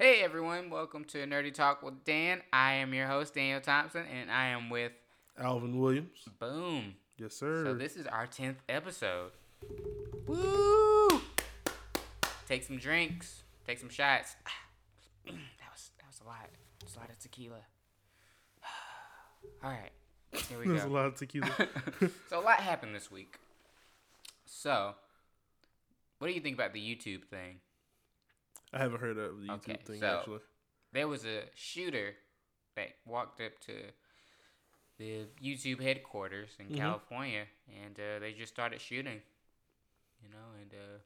Hey everyone, welcome to Nerdy Talk with Dan. I am your host, Daniel Thompson, and I am with Alvin Williams. Boom. Yes, sir. So this is our tenth episode. Woo! Take some drinks. Take some shots. that was that was a lot. It's a lot of tequila. All right, here we There's go. a lot of tequila. so a lot happened this week. So, what do you think about the YouTube thing? I haven't heard of the YouTube Okay, thing so- actually. There was a shooter that walked up to the YouTube headquarters in Mhm. California, and uh, they just started shooting. You know, and uh,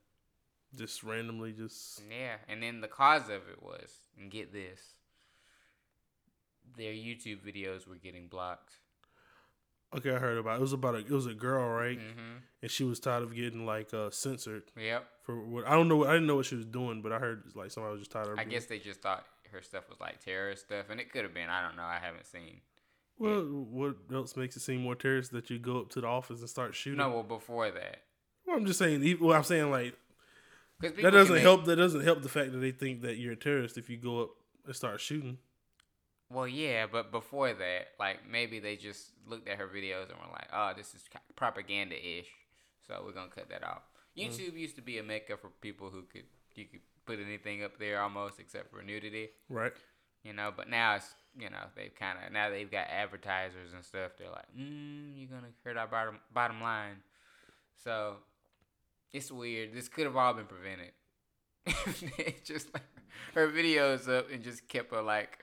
Just randomly, just yeah, and then the cause of it was, and get this, their YouTube videos were getting blocked. Okay. I heard about it. it was about a it was a girl, right? Mm-hmm. And she was tired of getting like uh censored Yep. for what I don't know. I didn't know what she was doing, but I heard like somebody was just tired of. I guess they just thought her stuff was like terrorist stuff, and it could have been. I don't know. I haven't seen. Well, what else makes it seem more terrorist that you go up to the office and start shooting? No, well, before that, Well, I'm just saying. Well, I'm saying like that doesn't help. That doesn't help the fact that they think that you're a terrorist if you go up and start shooting. Well, yeah, but before that, like maybe they just looked at her videos and were like, "Oh, this is propaganda ish," so we're gonna cut that off. Mm-hmm. YouTube used to be a mecca for people who could you could put anything up there almost except for nudity, Right. you know. But now it's you know they've kind of now they've got advertisers and stuff. They're like, mm, "You're gonna hurt our bottom bottom line," so it's weird. This could have all been prevented. It just like her videos up and just kept her like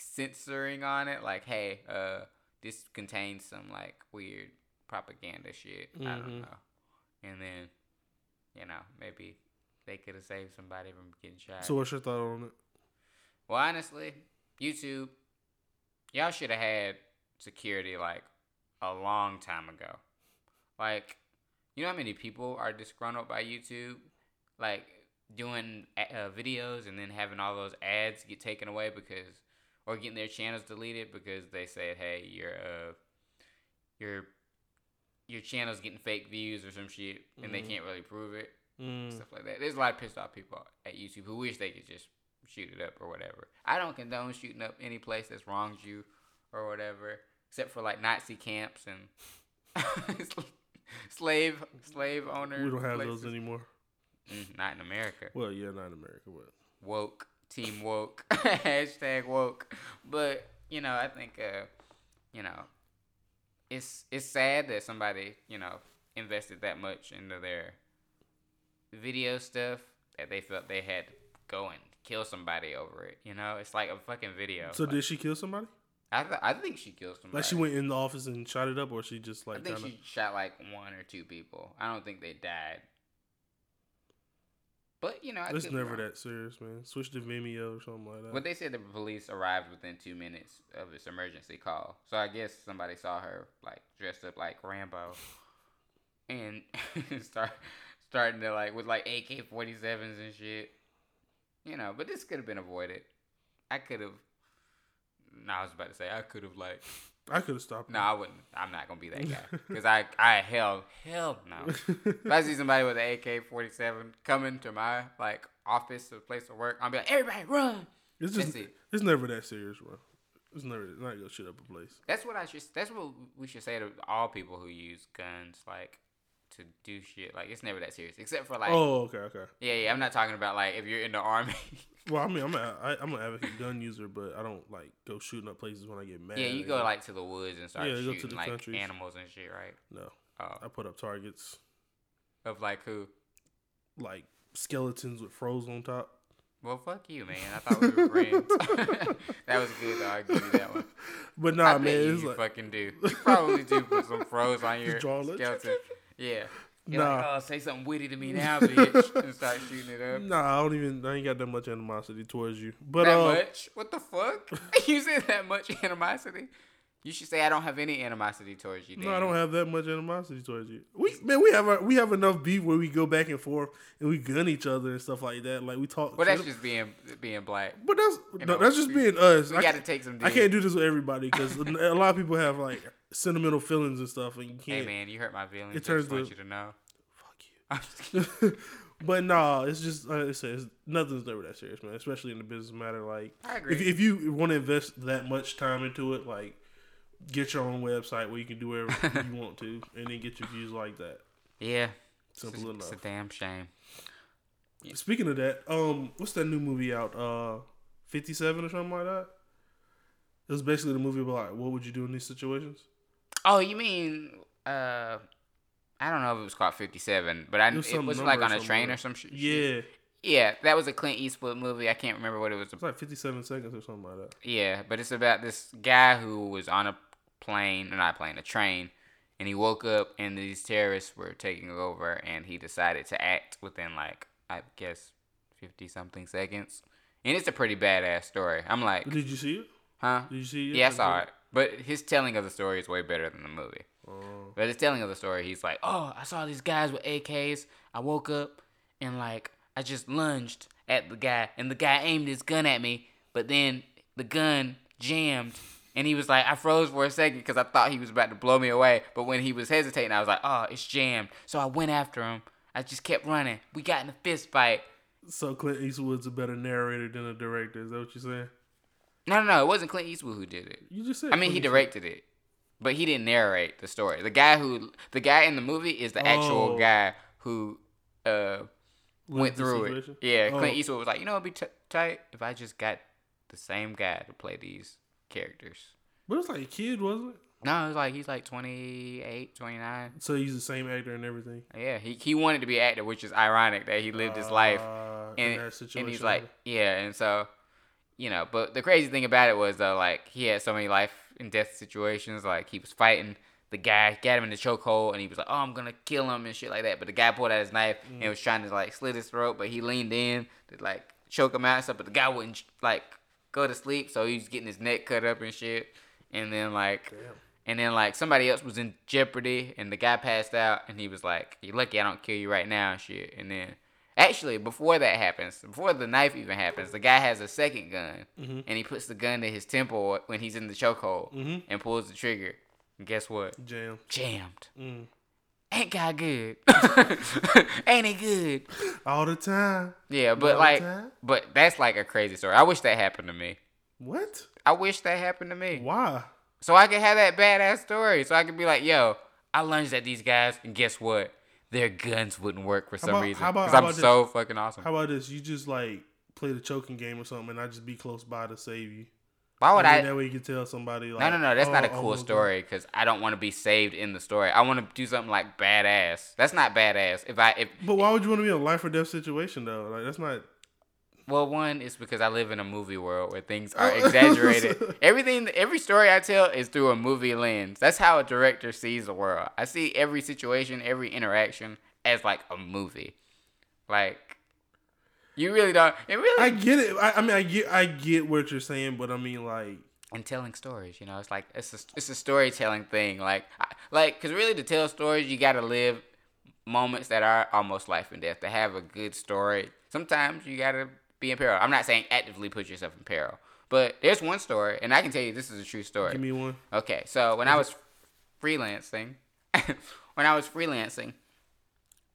censoring on it, like, hey, uh, this contains some like weird propaganda shit. I don't Mhm. know. And then, you know, maybe they could have saved somebody from getting shot. So, what's your thought on it? well, honestly, YouTube, y'all should have had security like a long time ago. Like, you know how many people are disgruntled by YouTube? Like, doing uh, videos and then having all those ads get taken away because, or getting their channels deleted because they said, hey, your, uh, your, your channel's getting fake views or some shit and they Mhm. can't really prove it Mm. stuff like that. There's a lot of pissed off people at YouTube who wish they could just shoot it up or whatever. I don't condone shooting up any place that's wronged you or whatever, except for like Nazi camps and slave slave owners. We don't have places. those anymore. Mm, not in America. Well, yeah, not in America, but Woke, team woke, hashtag woke. But you know, I think uh, you know, it's it's sad that somebody you know invested that much into their video stuff that they felt they had to go and kill somebody over it. You know, it's like a fucking video. so Like, did she kill somebody? I th- I think she killed somebody. Like she went in the office and shot it up, or she just like I think kind of. she shot like one or two people. I don't think they died. But you know, I It's never that serious, man. Switch to Vimeo or something like that. But they said the police arrived within two minutes of this emergency call. So I guess somebody saw her like dressed up like Rambo, and start starting to like with like AK forty sevens and shit. You know, but this could have been avoided. I could have. No, I was about to say I could have like. I could have stopped. No, I wouldn't. I'm not gonna be that guy because I I hell hell no. If I see somebody with an AK forty seven coming to my like office or place of work, I'll be like, everybody run. it's just. It. It's never that serious, bro. It's never not gonna shit up a place. That's what I should. That's what we should say to all people who use guns, like to do shit. Like it's never that serious, except for like, oh, okay, okay. yeah, yeah. I'm not talking about like if you're in the army. Well, I mean, I'm a, I, I'm an advocate gun user, but I don't like go shooting up places when I get mad. yeah, you go like to the woods and start Yeah, go to shooting the like countries. animals and shit, right? no. Oh, I put up targets of like who? like skeletons with froze on top. Well, fuck you, man. I thought we were friends. that was good, though. I give you that one. But nah, I man, you, like fucking do. You probably do put some froze on your skeleton. Yeah. You're like, Nah. oh, say something witty to me now, bitch, and start shooting it up. nah. I don't even. I ain't got that much animosity towards you. But that uh, much? What the fuck? you said that much animosity? You should say I don't have any animosity towards you. no, I don't have that much animosity towards you. We man, we have a, we have enough beef where we go back and forth and we gun each other and stuff like that. Like we talk. Well, that's just being being black. But that's no, that's just being us. We I got to take some. I can't do this with everybody because a lot of people have like sentimental feelings and stuff, and you can't. Hey man, you hurt my feelings. It I just turns want to- you to know. Fuck I'm just kidding. you. But nah, it's just like I said, it's, nothing's never that serious, man. Especially in the business matter. Like, I agree. if if you want to invest that much time into it, like, get your own website where you can do whatever you want to, and then get your views like that. yeah, Simple it's, enough. it's a damn shame. Speaking of that, um, what's that new movie out? Uh, Fifty Seven or something like that. It was basically the movie about like, what would you do in these situations? Oh, you mean uh, I don't know if it was called Fifty Seven, but I It was it was like on a train or some shit. Yeah, Yeah, that was a Clint Eastwood movie. I can't remember what it was. it's like Fifty Seven Seconds or something like that. Yeah, but it's about this guy who was on a plane, not a plane, a train, and he woke up and these terrorists were taking over, and he decided to act within like I guess fifty something seconds. And it's a pretty badass story. I'm like, Did you see it? huh? Did you see it? Yeah, I saw it. But his telling of the story is way better than the movie. Oh. But his telling of the story, he's like, "Oh, I saw these guys with AKs. I woke up and like I just lunged at the guy, and the guy aimed his gun at me, but then the gun jammed." And he was like, I froze for a second because I thought he was about to blow me away. But when he was hesitating, I was like, oh, it's jammed. So I went after him. I just kept running. We got in a fist fight. So Clint Eastwood's a better narrator than a director. Is that what you're saying? No, no, no. It wasn't Clint Eastwood who did it. You just said. I mean, he Clint directed it, but he didn't narrate the story. The guy who, the guy in the movie is the actual Oh. guy who uh, Eastwood went through it. Yeah, Oh. Clint Eastwood was like, you know, it'd be t- tight if I just got the same guy to play these characters. But it was like a kid, wasn't it? No, it was like he's like 28, 29. So he's the same actor and everything. Yeah, he he wanted to be an actor, which is ironic that he lived his life Uh, in that situation. and he's like, yeah, and so, you know, but the crazy thing about it was though, like he had so many life and death situations. Like he was fighting the guy, got him in the chokehold, and he was like, "Oh, I'm gonna kill him" and shit like that. But the guy pulled out his knife Mm. and was trying to like slit his throat, but he leaned in to like choke him out and stuff. But the guy wouldn't like go to sleep, so he was getting his neck cut up and shit. And then like. Damn. And then like somebody else was in jeopardy, and the guy passed out, and he was like, "You're lucky I don't kill you right now," and shit. And then actually, before that happens, before the knife even happens, the guy has a second gun, Mhm. and he puts the gun to his temple when he's in the chokehold, Mhm. and pulls the trigger. And guess what? Jam. Jammed. Mm. Ain't God good? Ain't he good? All the time. Yeah, but the like, but that's like a crazy story. I wish that happened to me. What? I wish that happened to me. Why? So I could have that badass story. So I could be like, yo, I lunged at these guys, and guess what? Their guns wouldn't work for some about- reason. how about- Because I'm about this? so fucking awesome. How about this? You just like play the choking game or something, and I just be close by to save you. Why would I? That way you can tell somebody. Like, No, no, no. That's not a oh, oh cool almost story because I don't want to be saved in the story. I want to do something like badass. That's not badass. If I, if. But why would you want to be in a life or death situation though? Like that's not. Well, one is because I live in a movie world where things are oh. exaggerated. Everything, every story I tell is through a movie lens. That's how a director sees the world. I see every situation, every interaction as like a movie. Like, you really don't. It really I get it. I, I mean, I get, I get what you're saying, but I mean, like, and telling stories. You know, it's like it's a it's a storytelling thing. Like I, like because really to tell stories, you got to live moments that are almost life and death. To have a good story, sometimes you got to be in peril. I'm not saying actively put yourself in peril, but there's one story, and I can tell you this is a true story. give me one. Okay, so when I was freelancing, when I was freelancing,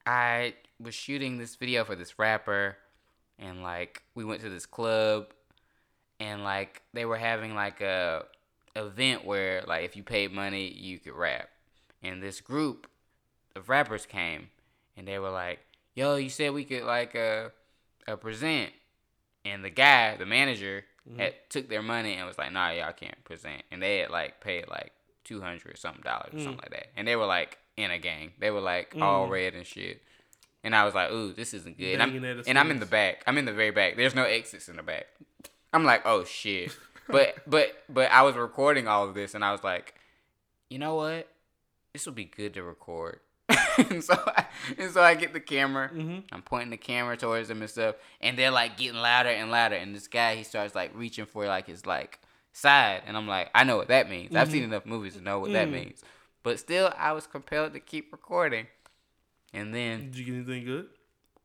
I was shooting this video for this rapper, and like we went to this club, and like they were having like a event where like if you paid money you could rap, and this group of rappers came, and they were like, "Yo, you said we could like uh, uh present," and the guy, the manager, had took their money and was like, "Nah, y'all can't present," and they had like paid like two hundred or something dollars or something like that, and they were like in a gang. They were like all Mm. red and shit. And I was like, "Ooh, this isn't good." And I'm, Banging at the and I'm in the back. I'm in the very back. There's no exits in the back. I'm like, "Oh shit!" But but but I was recording all of this, and I was like, "You know what? This would be good to record." and so I, and so I get the camera. Mm-hmm. I'm pointing the camera towards them and stuff, and they're like getting louder and louder. And this guy, he starts like reaching for like his like side, and I'm like, I know what that means. I've seen enough movies to know what that Mhm. means. But still, I was compelled to keep recording. And then, Did you get anything good?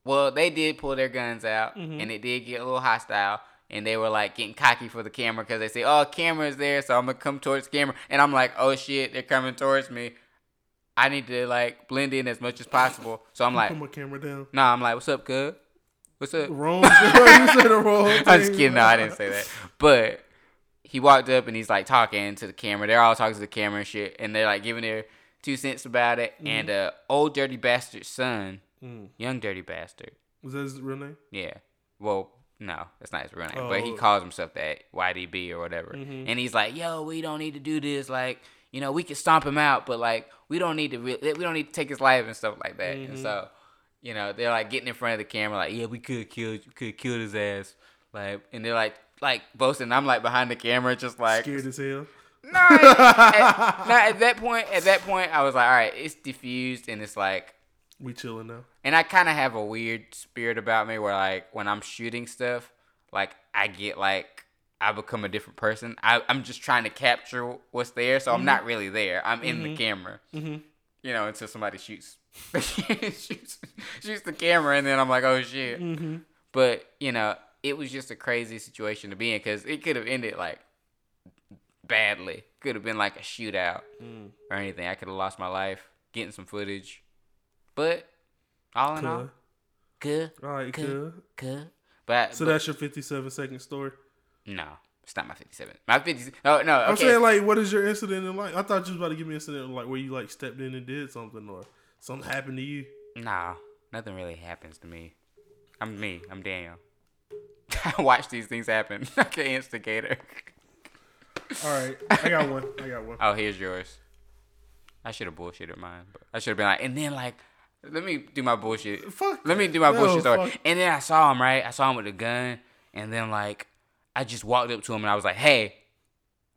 well, they did pull their guns out, Mhm. and it did get a little hostile. And they were like getting cocky for the camera because they say, "Oh, camera's there, so I'm gonna come towards camera." And I'm like, "Oh shit, they're coming towards me." I need to like blend in as much as possible. So I'm like, Put my camera down. nah, I'm like, what's up, cuz? What's up? Wrong. you said the wrong thing. I'm just kidding. No, I didn't say that. But he walked up and he's like talking to the camera. They're all talking to the camera and shit, and they're like giving their two cents about it. And uh, old dirty bastard son, Mm. young dirty bastard. Was that his real name? Yeah. Well, no, that's not his real name, but he Oh. calls himself that YDB or whatever. Mhm. And he's like, "Yo, we don't need to do this. Like, you know, we can stomp him out, but like, we don't need to. Re- we don't need to take his life and stuff like that." And Mhm. so, you know, they're like getting in front of the camera, like, "Yeah, we could kill, could killed his ass." Like, and they're like, like boasting. I'm like behind the camera, just like, Scared as hell. no, at, no, at that point, at that point, I was like, all right, it's diffused, and it's like, We chilling now. and I kind of have a weird spirit about me where like when I'm shooting stuff, like I get like I become a different person. I, I'm just trying to capture what's there, so I'm not really there. I'm in the camera, Mhm. you know, until somebody shoots shoots shoots the camera, and then I'm like, oh shit. Mm-hmm. But you know, it was just a crazy situation to be in because it could have ended like badly. Could have been like a shootout Mm. or anything. I could have lost my life getting some footage. But all in all, Cool. good, All right, Good. cool. good. But, So but that's your 57 second story. No, it's not my fifty-seven. My fifty. No, no. I'm saying like, what is your incident in life? I thought you was about to give me an incident like where you like stepped in and did something or something happened to you. Nah, nothing really happens to me. I'm me. I'm Daniel. I watch these things happen like an instigator. All right, I got one. I got one. Oh, here's yours. I should have bullshitted mine, but I should have been like, and then like, let me do my bullshit. Fuck. Let me do my No, bullshit story. fuck. And then I saw him, right? I saw him with a gun. And then, like, I just walked up to him and I was like, hey,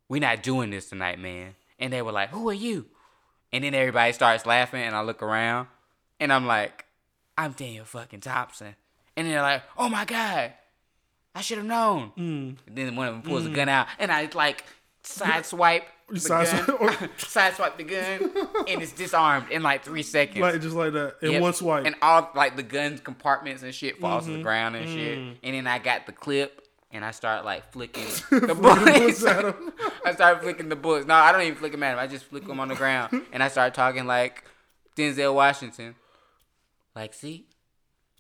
we're not doing this tonight, man. And they were like, who are you? And then everybody starts laughing and I look around and I'm like, I'm Daniel fucking Thompson. And they're like, oh my God, I should have known. Mm. And then one of them pulls a gun out and I, like, sideswipe the sideswipe- gun. sideswipe the gun and it's disarmed in like three seconds. Like just like that in Yep. one swipe. And all like the gun compartments and shit falls Mm-hmm. to the ground and shit. Mm. And then I got the clip and I start like flicking the books. I start flicking the books. No, I don't even flick them at him. I just flick them on the ground. And I start talking like Denzel Washington. Like, see,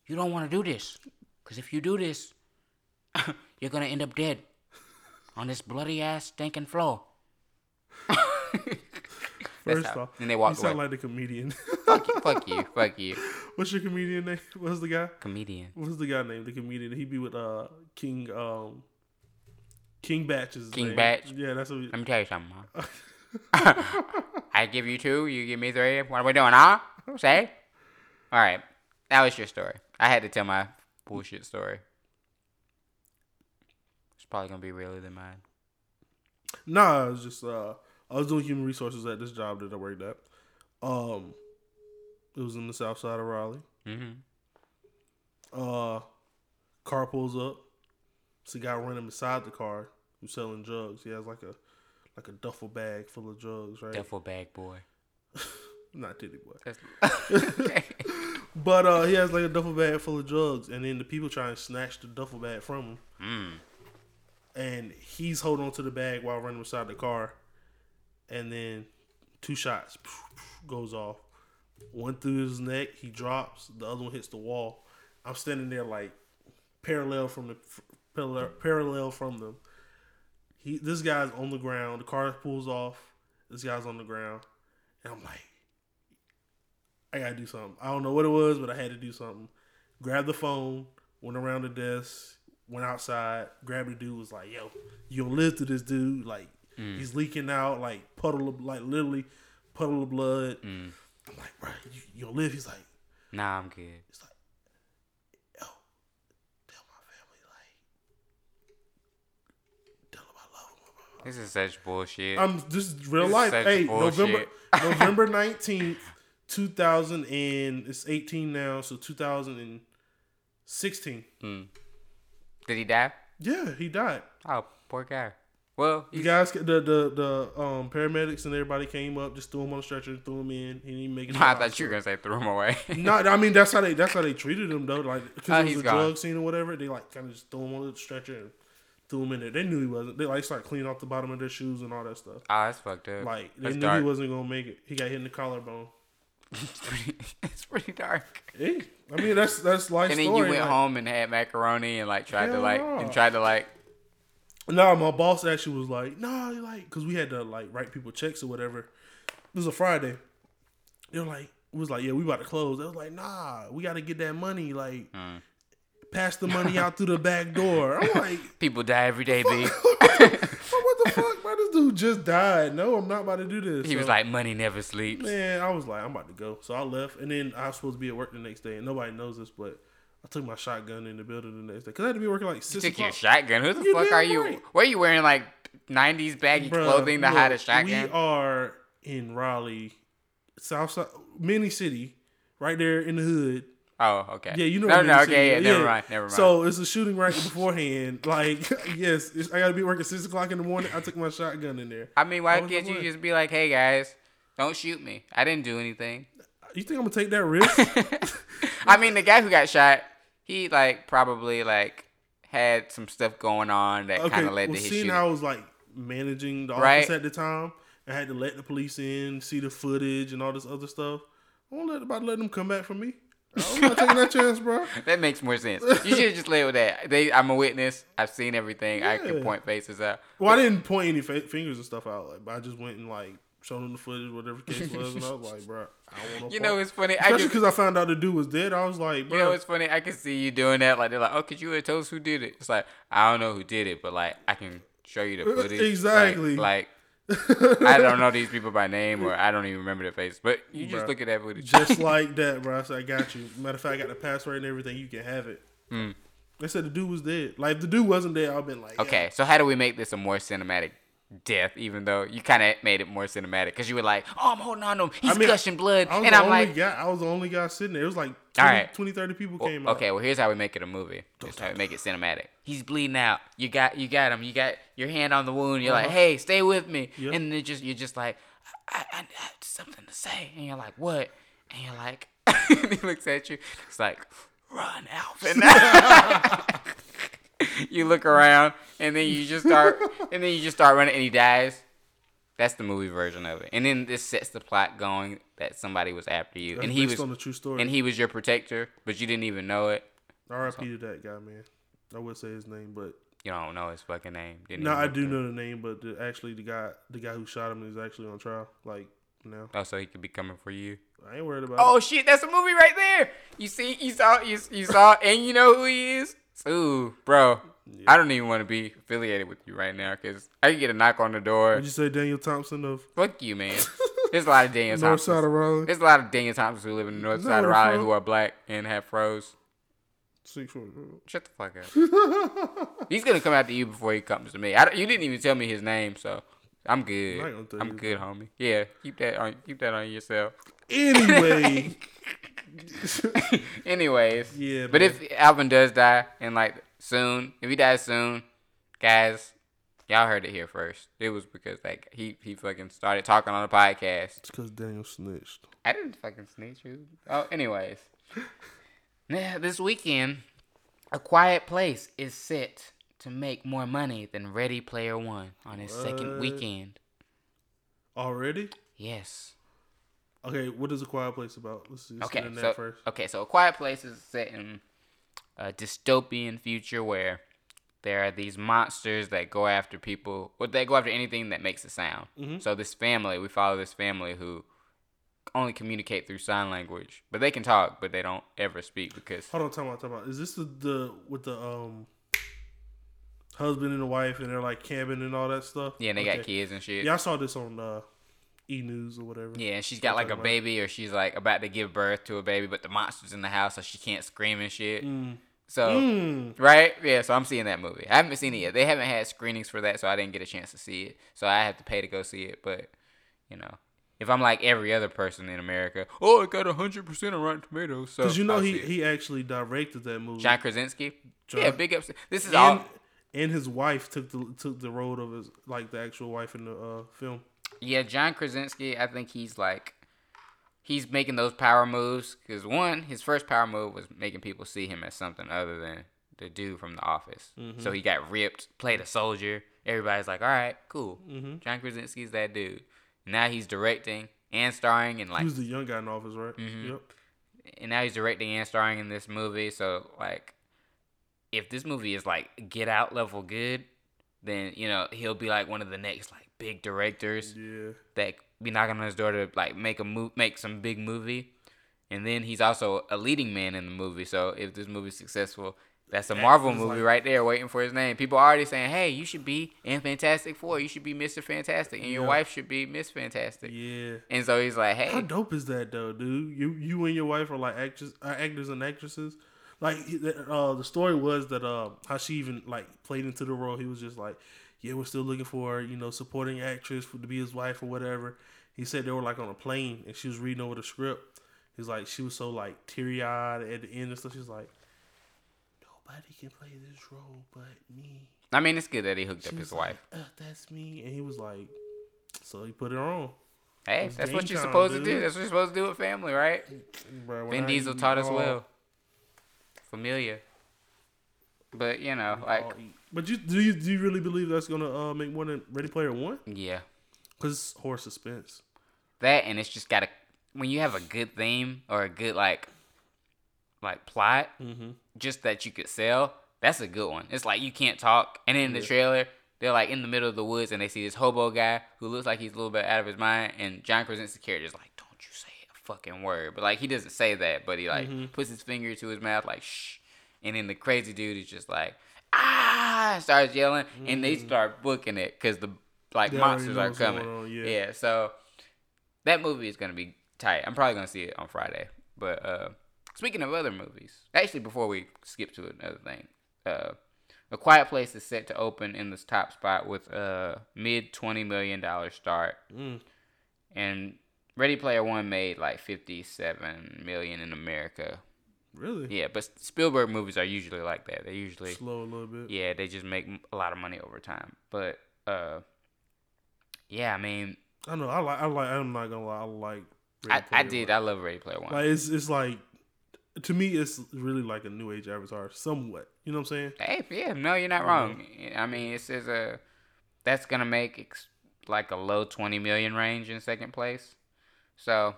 you don't want to do this. Because if you do this, you're going to end up dead on this bloody ass stinking floor. First how- off, and they you walk sound away. like the comedian. fuck you, fuck you, fuck you. What's your comedian name? What's the guy? Comedian. What's the guy name? The comedian. He be with uh King um King Bach is King name. Bach? Yeah, that's what. We, Let me tell you something, huh? I give you two, you give me three. What are we doing, huh? Say? All right. That was your story. I had to tell my bullshit story. It's probably gonna be realer than mine. Nah, it was just uh I was doing human resources at this job that I worked at. Um it was in the south side of Raleigh. Mm-hmm. Uh car pulls up. It's a guy running beside the car who's selling drugs. He has like a like a duffel bag full of drugs, right? Duffel bag boy. Not titty boy. That's okay. But uh he has like a duffel bag full of drugs and then the people try and snatch the duffel bag from him. mm. and he's holding on to the bag while running beside the car, and then two shots goes off. One through his neck, he drops. The other one hits the wall. I'm standing there like parallel from the parallel, parallel from them. He this guy's on the ground. The car pulls off. This guy's on the ground, and I'm like, I gotta do something. I don't know what it was, but I had to do something. Grabbed the phone, went around the desk, went outside, grabbed the dude, was like, "Yo, you gonna live to this dude? Like, Mm. he's leaking out, like puddle of, like literally puddle of blood." Mm. I'm like, "Bro, you, gonna live?" He's like, Nah, I'm good. "It's like, yo, tell my family, like, tell them I love them." This is such bullshit. I'm this is real This is life. such Hey, bullshit. November November nineteenth, two thousand and it's eighteen now, so two thousand and sixteen. mm. Did he die? Yeah, he died. Oh, poor guy. Well, The he's, guys, the the the um paramedics and everybody came up, just threw him on the stretcher, threw him in. He didn't make it. I thought you were gonna say threw him away. No, I mean that's how they that's how they treated him though. Like Oh, because it was a gone. drug scene or whatever, they like kind of just threw him on the stretcher and threw him in there. They knew he wasn't. They like started cleaning off the bottom of their shoes and all that stuff. oh, that's fucked up. Like they That's knew dark. he wasn't gonna make it. He got hit in the collarbone. it's pretty, it's pretty dark. Hey, I mean that's that's life And then story. you went like- home and had macaroni and like tried to like no. and tried to like No, my boss actually was like, "Nah, like," because we had to like write people checks or whatever. It was a Friday. They were like, "It was like, yeah, we about to close." They was like, "Nah, we got to get that money. Like, Hmm. Pass the money out through the back door." I'm like, people die every day, B. "What the fuck, man? This dude just died. No, I'm not about to do this." He was like, money never sleeps. "Man, I was like, I'm about to go." So I left, and then I was supposed to be at work the next day, and nobody knows this, but I took my shotgun in the building the next day because I had to be working like You six took your shotgun. Who the You fuck are you? right. Why are you wearing like '90s baggy Bruh, clothing to hide a shotgun? We are in Raleigh, South Side, mini city, right there in the hood. Oh, okay. Yeah, you know. No, what no, Mini okay, yeah, is. never mind, never mind. So it's a shooting right beforehand. Like, yes, I got to be working six o'clock in the morning. I took my shotgun in there. I mean, why I can't you just be like, "Hey guys, don't shoot me. I didn't do anything." You think I'm gonna take that risk? I mean, the guy who got shot, he like probably like had some stuff going on that okay, kind of led well, to his seeing shooting. how I was like managing the Right. office at the time, I had to let the police in, see the footage, and all this other stuff. I won't let about to let them come back for me. I'm not taking that chance, bro. that makes more sense. You should have just with that. They, I'm a witness. I've seen everything. I can point faces out. Well, I didn't point any fa- fingers and stuff out. Like, but I just went and like showed them the footage, whatever case was, and I was like, bro, I don't want no You know, it's funny. Especially because I found out the dude was dead. I was like, bro, You know, it's funny. I can see you doing that. Like they're like, "Oh, could you have told us who did it?" It's like I don't know who did it, but like I can show you the footage. Like- Exactly. Like, I don't know these people by name, or I don't even remember their face. But you just Bruh. look at that footage. just like that, bro. I said, I got you. Matter of fact, I got the password and everything. You can have it. Mm. They said the dude was dead. Like if the dude wasn't dead, I've been like, yeah. okay, so how do we make this a more cinematic death? Even though you kind of made it more cinematic, because you were like, "Oh, I'm holding on to him. He's I mean, gushing blood," and I'm only like, guy. I was the only guy sitting there. It was like 20, All right. 20 30 people Well, came out. okay, well here's how we make it a movie. Here's how we make it cinematic. He's bleeding out. You got you got him. You got your hand on the wound. You're like, Uh-huh. hey, stay with me. Yep. And then just you're just like, I, I, I have something to say. And you're like, what? And you're like, and he looks at you. It's like, run, Alvin. you look around and then you just start and then you just start running and he dies. That's the movie version of it. And then this sets the plot going that somebody was after you. That's and he based was on a true story. and he was your protector, but you didn't even know it. R.I.P. to that guy, man. I would say his name, but You don't know his fucking name. Didn't no, I do know the name. But the, actually, the guy, the guy who shot him is actually on trial. Like now, Oh, so he could be coming for you. I ain't worried about. Oh it. shit, that's a movie right there. You see, you saw, you, you saw, and you know who he is. Ooh, bro, I don't even want to be affiliated with you right now because I could get a knock on the door. Would you say Daniel Thompson of Fuck you, man. There's a lot of Daniel North Side Thompsons. of Raleigh? There's a lot of Daniel Thompsons who live in the north Is that side of where Raleigh from? who are black and have froze. Six. Shut the fuck up. He's gonna come after you before he comes to me. I, don't- you didn't even tell me his name, so I'm good. I ain't gonna tell I'm you. good, homie. Yeah, keep that on. Keep that on yourself. Anyway, Anyways, Yeah, But man. if Alvin does die and like soon, if he dies soon, guys, y'all heard it here first. It was because like he he fucking started talking on the podcast. it's because Daniel snitched. I didn't fucking snitch you. Oh, anyways. Now, this weekend, A Quiet Place is set to make more money than Ready Player One on its second weekend. Already? Yes. Okay, what is a quiet place about? Let's see. Okay, get in that so first. okay, so A Quiet Place is set in a dystopian future where there are these monsters that go after people, or they go after anything that makes a sound. Mm-hmm. So this family, we follow this family who only communicate through sign language, but they can talk, but they don't ever speak because Hold on, time out, time out. Is this the, the with the um husband and the wife and they're like camping and all that stuff? yeah, and they Okay. got kids and shit. Yeah, I saw this on uh, E News or whatever. Yeah, and she's got like a about. baby, or she's like about to give birth to a baby, but the monster's in the house, so she can't scream and shit. Mm. So Mm. Right? Yeah, so I'm seeing that movie. I haven't seen it yet. They haven't had screenings for that, so I didn't get a chance to see it. So I have to pay to go see it. But, you know, if I'm like every other person in America, oh, it got 100% on Rotten Tomatoes. So Because you know I'll he he actually directed that movie. John Krasinski? John- yeah, big ups. This is and, all. and his wife took the took the role of his like the actual wife in the uh, film. Yeah, John Krasinski, I think he's like. He's making those power moves because one, his first power move was making people see him as something other than the dude from The Office. So he got ripped, played a soldier. Everybody's like, "All right, cool." Mm-hmm. John Krasinski's that dude. Now he's directing, and starring in he like was the young guy in office, right? Mhm. Yep. and now he's directing and starring in this movie. So like, if this movie is like Get Out level good, then you know he'll be like one of the next like big directors Yeah. that be knocking on his door to like make a move, make some big movie. And then he's also a leading man in the movie. So if this movie's successful, that's a Yeah, Marvel movie like- right there waiting for his name. People are already saying, "Hey, you should be in Fantastic Four. You should be Mister Fantastic, and your Yeah. wife should be Miss Fantastic." Yeah. And so he's like, "Hey, How dope is that though, dude? You you and your wife are like actors, uh, actors and actresses. Like the- uh, the story was that uh, how she even like played into the role. He was just like, yeah, we're still looking for you know supporting actress for, to be his wife or whatever. He said they were like on a plane and she was reading over the script. He's like she was so like teary eyed at the end and stuff. She's like, nobody can play this role but me. I mean, it's good that he hooked She up his wife. like, uh, that's me. And he was like, so he put it on. Hey, that's what you're supposed to do. That's what you're supposed to do with family, right?" Bro, Vin Diesel taught us well. Familiar. But you know, like. But you do you do you really believe that's gonna uh, make more than Ready Player One? yeah. Because horror suspense. that and it's just gotta when you have a good theme or a good like like plot Mm-hmm. just that you could sell that's a good one it's like you can't talk and in the trailer they're like in the middle of the woods and they see this hobo guy who looks like he's a little bit out of his mind and john krasinski character is like don't you say a fucking word but like he doesn't say that but he like Mhm. puts his finger to his mouth like shh and then the crazy dude is just like ah starts yelling and they Mm. start booking it because the like already monsters are coming on, yeah. yeah so that movie is gonna be tight. I'm probably gonna see it on Friday. But uh, speaking of other movies, actually, before we skip to another thing, uh, A Quiet Place is set to open in this top spot with a mid twenty million dollar start, Mm. and Ready Player One made like fifty seven million in America. Really? Yeah, but Spielberg movies are usually like that. They usually Slow a little bit. yeah, they just make a lot of money over time. But uh, yeah, I mean, I know. I like. I like. I'm not gonna lie. I like. I, I did. One. I love Ready Player One. Like it's it's like to me it's really like a new age avatar somewhat. You know what I'm saying? Hey, yeah, no, you're not wrong. I mean, it says a that's gonna make ex- like a low twenty million range in second place. So,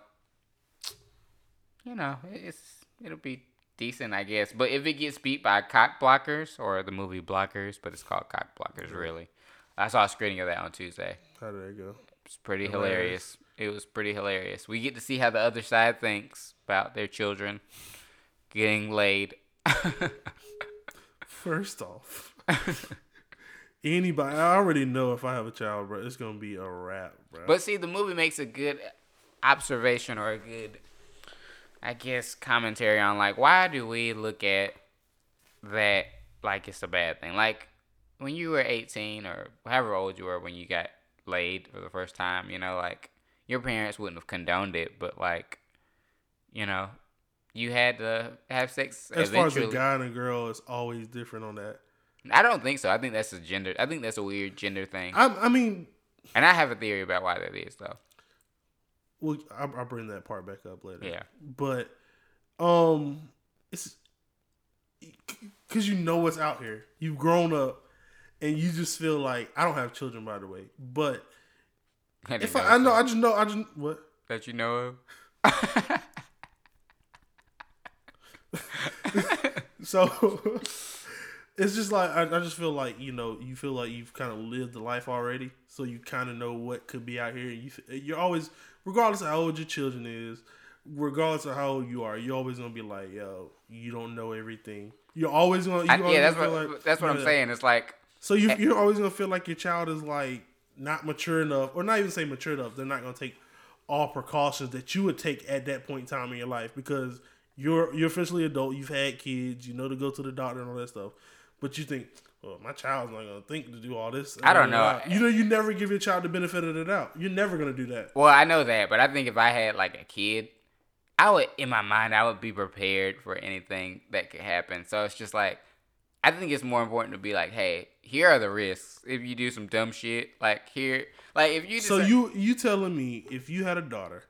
you know, it's it'll be decent, I guess. But if it gets beat by Cock Blockers or the movie Blockers, but it's called Cock Blockers, really. I saw a screening of that on Tuesday. How did that go? It's pretty Hilarious. hilarious. It was pretty hilarious. We get to see how the other side thinks about their children getting laid. First off, anybody I already know if I have a child, bro, it's gonna be a wrap, bro. But see, the movie makes a good observation or a good, I guess, commentary on like why do we look at that like it's a bad thing? Like when you were eighteen or however old you were when you got laid for the first time, you know, like your parents wouldn't have condoned it, but like, you know, you had to have sex as far as a guy and a girl, it's always different on that. I don't think so. I think that's a gender. I think that's a weird gender thing, I, I mean, and I have a theory about why that is, though. Well, I'll, I'll bring that part back up later. Yeah. but um, it's because you know what's out here. You've grown up, and you just feel like I don't have children, by the way. But didn't if I, I know, I just know, I just what that you know of. So it's just like I, I just feel like you know you feel like you've kind of lived the life already, so you kind of know what could be out here. You you're always, regardless of how old your children is, regardless of how old you are, you're always gonna be like, yo, you don't know everything. You're always gonna, I- you're yeah, that's what like- that's what I'm saying. It's like So you eh. you're always gonna feel like your child is like not mature enough, or not even say mature enough. They're not gonna take all precautions that you would take at that point in time in your life because you're you're officially adult. You've had kids. You know to go to the doctor and all that stuff. But you think, well, my child's not gonna think to do all this. I don't know. You know, you never give your child the benefit of the doubt. You're never gonna do that. well, I know that, but I think if I had like a kid, I would in my mind I would be prepared for anything that could happen. So it's just like I think it's more important to be like, hey, here are the risks if you do some dumb shit. Like here, like if you So you you telling me if you had a daughter,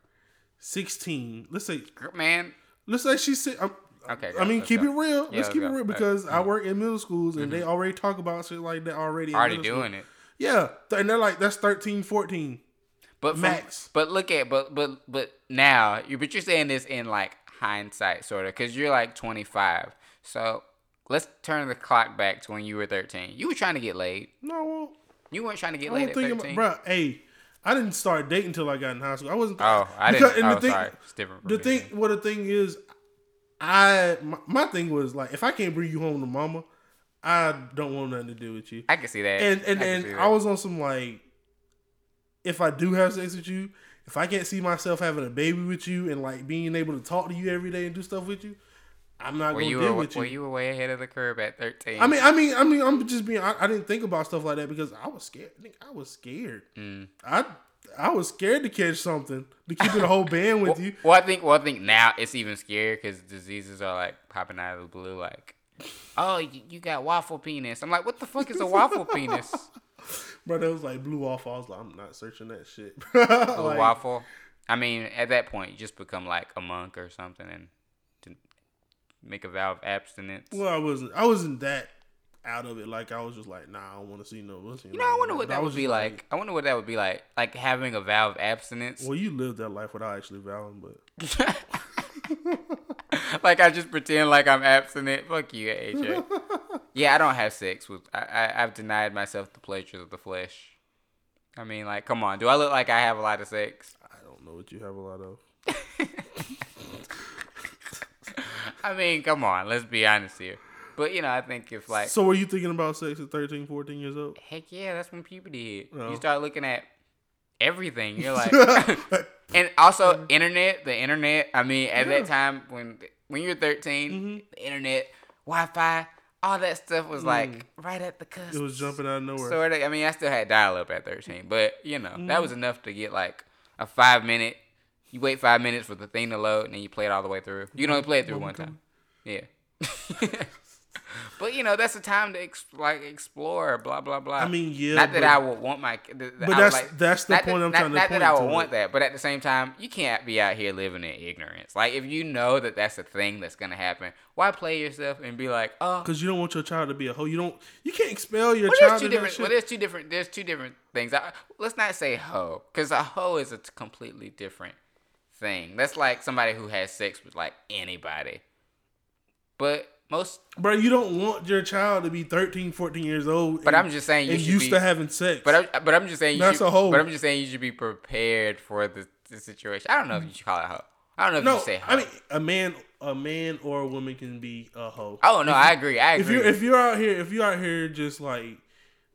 sixteen, let's say man, let's say she's I'm, Okay, I mean, keep go. it real. Yeah, let's keep let's it go. real because I mhm. work in middle schools and they already talk about shit like that already. already middle school. doing it. Yeah, and they're like that's 13, 14. But from- Max. but look at but but but now you but you're saying this in like hindsight sort of because you're like 25. So let's turn the clock back to when you were 13. You were trying to get laid. No, You weren't trying to get I laid at 13. about, bro. Hey, I didn't start dating until I got in high school. I wasn't. oh, I because- didn't. Oh, the thing- sorry. It's different. The me thing, what the thing is, I my, my thing was like, if I can't bring you home to mama, I don't want nothing to do with you. I can see that. And and I and I was on some like, if I do have sex with you, if I can't see myself having a baby with you and like being able to talk to you every day and do stuff with you, I'm not gonna deal were with you. well, you were way ahead of the curve at 13. I mean, I mean, I mean, I'm just being. I, I didn't think about stuff like that because I was scared. I, think I was scared. Mm. I I was scared to catch something to keep it a whole band with well, you. well, I think well, I think now it's even scarier because diseases are like popping out of the blue. Like, oh, you, you got waffle penis. I'm like, what the fuck is a waffle penis? But it was like blue off. I was like, I'm not searching that shit. Blue Like, waffle. I mean, at that point, you just become like a monk or something and make a vow of abstinence. Well, I wasn't. I wasn't that out of it. Like I was just like, nah, I don't want to see no pussy. You know, I wonder what I that would be just like. I wonder what that would be like. Like having a vow of abstinence. Well, you lived that life without actually vowing, but like I just pretend like I'm abstinent. Fuck you, AJ. yeah, I don't have sex with. I, I I've denied myself the pleasures of the flesh. I mean, like, come on. Do I look like I have a lot of sex? I don't know what you have a lot of. I mean, come on. Let's be honest here. But you know, I think if like, so, were you thinking about sex at 13, 14 years old? heck yeah, that's when puberty hit. Oh. You start looking at everything. You're like, and also internet. The internet. I mean, at Yeah. that time when when you're 13, Mhm. the internet, Wi-Fi, all that stuff was like right at the cusp. Mm. It was jumping out of nowhere. Sort of. I mean, I still had dial up at 13, but you know, that Mm-hmm. was enough to get like a five minute. You wait five minutes for the thing to load, and then you play it all the way through. You can only play it through one time. Yeah. but you know, that's the time to ex- like explore. Blah blah blah. I mean, yeah, Not that but- I would want my. But that's like- that's the point that, I'm not, trying to not point that I would want it. that, but at the same time, you can't be out here living in ignorance. Like if you know that that's a thing that's gonna happen, why play yourself and be like, oh, Because you don't want your child to be a hoe. You don't. You can't expel your well, there's child two different. Well, there's two different. There's two different things. I, let's not say hoe, because a hoe is a completely different thing. That's like somebody who has sex with like anybody. But most. Bro, you don't want your child to be 13, 14 years old. But and, I'm just saying you used be. to having sex. but I'm, but I'm just saying you That's should, a hoe. But I'm just saying you should be prepared for the, the situation. I don't know if you should call it a hoe. I don't know if you no, should say hoe. I mean a man, a man or a woman can be a hoe. oh no, I agree. I if agree. you're if you're out here, if you're out here just like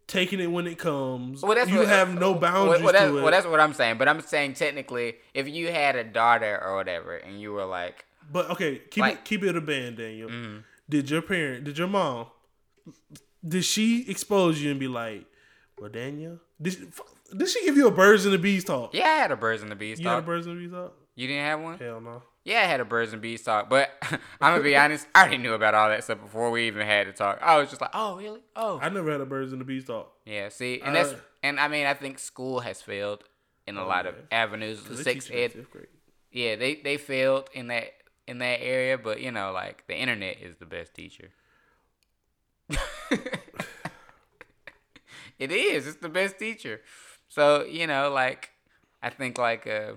taking it when it comes, Well, that's you what- have no boundaries well, that's, to it. well, that's what I'm saying. But I'm saying technically, if you had a daughter or whatever, and you were like, but okay, keep like- it keep it a band, Daniel. mm, Did your parent, did your mom, did she expose you and be like, "Well, Daniel, did she, did she give you a birds and the bees talk? yeah, I had a birds and the bees talk. You had a birds and the bees talk? You didn't have one? Hell no. Yeah, I had a birds and bees talk, but I'm gonna be honest, I already knew about all that stuff before we even had to talk. I was just like, oh really? Oh I never had a birds and the bees talk. yeah. See, and that's Uh, and I mean I think school has failed in a Oh, lot of avenues. The sixth you ed, fifth grade. yeah, they they failed in that in that area, but you know, like the internet is the best teacher. it is. It's the best teacher. So you know, like I think like uh,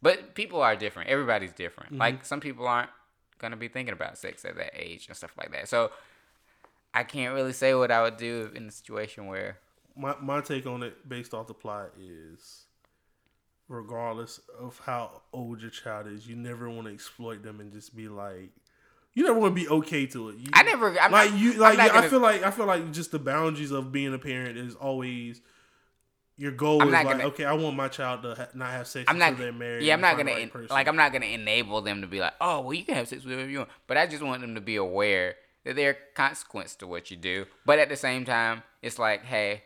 but people are different. Everybody's different. Mm-hmm. Like some people aren't gonna be thinking about sex at that age and stuff like that. So I can't really say what I would do in a situation where my my take on it based off the plot is regardless of how old your child is, you never want to exploit them and just be like you never want to be okay to it. You, I never. I'm like not, you like not I gonna- feel like I feel like just the boundaries of being a parent is always your goal I'm is like gonna- okay, I want my child to ha- not have sex I'm until not. they're married. Yeah, I'm not gonna right en- like. I'm not gonna enable them to be like, oh, well, you can have sex with whoever you want. But I just want them to be aware that there are consequences to what you do. But at the same time, it's like, hey,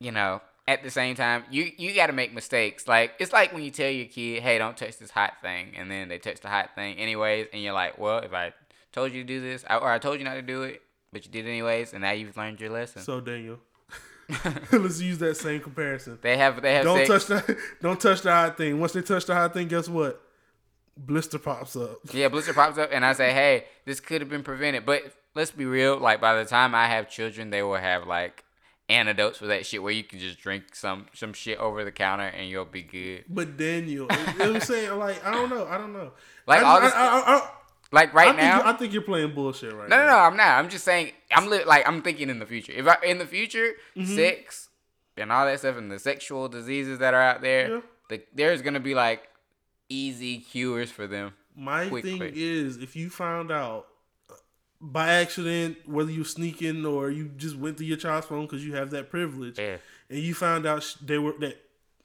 you know, at the same time, you you got to make mistakes. Like it's like when you tell your kid, hey, don't touch this hot thing, and then they touch the hot thing anyways, and you're like, well, if I told you to do this, or I told you not to do it, but you did it anyways, and now you've learned your lesson. So Daniel, let's use that same comparison. they have they have Don't sex. touch the don't touch the hot thing. Once they touch the hot thing, guess what? Blister pops up. Yeah, blister pops up, and I say, "Hey, this could have been prevented." But let's be real. Like by the time I have children, they will have like antidotes for that shit where you can just drink some some shit over the counter and you'll be good. But then you'll, you know what I'm saying? Like, I don't know. I don't know. Like, I, all this- I, I, Like right I think now, you- I think you're playing bullshit right No, now. no, no, I'm not. I'm just saying. I'm li- like I'm thinking in the future. If I in the future, Mm-hmm. sex and all that stuff and the sexual diseases that are out there, Yeah. the, there's gonna be like easy cures for them. My Quick, thing quick. is, if you found out by accident, whether you sneaking or you just went to your child's phone because you have that privilege, Yeah, and you found out they were that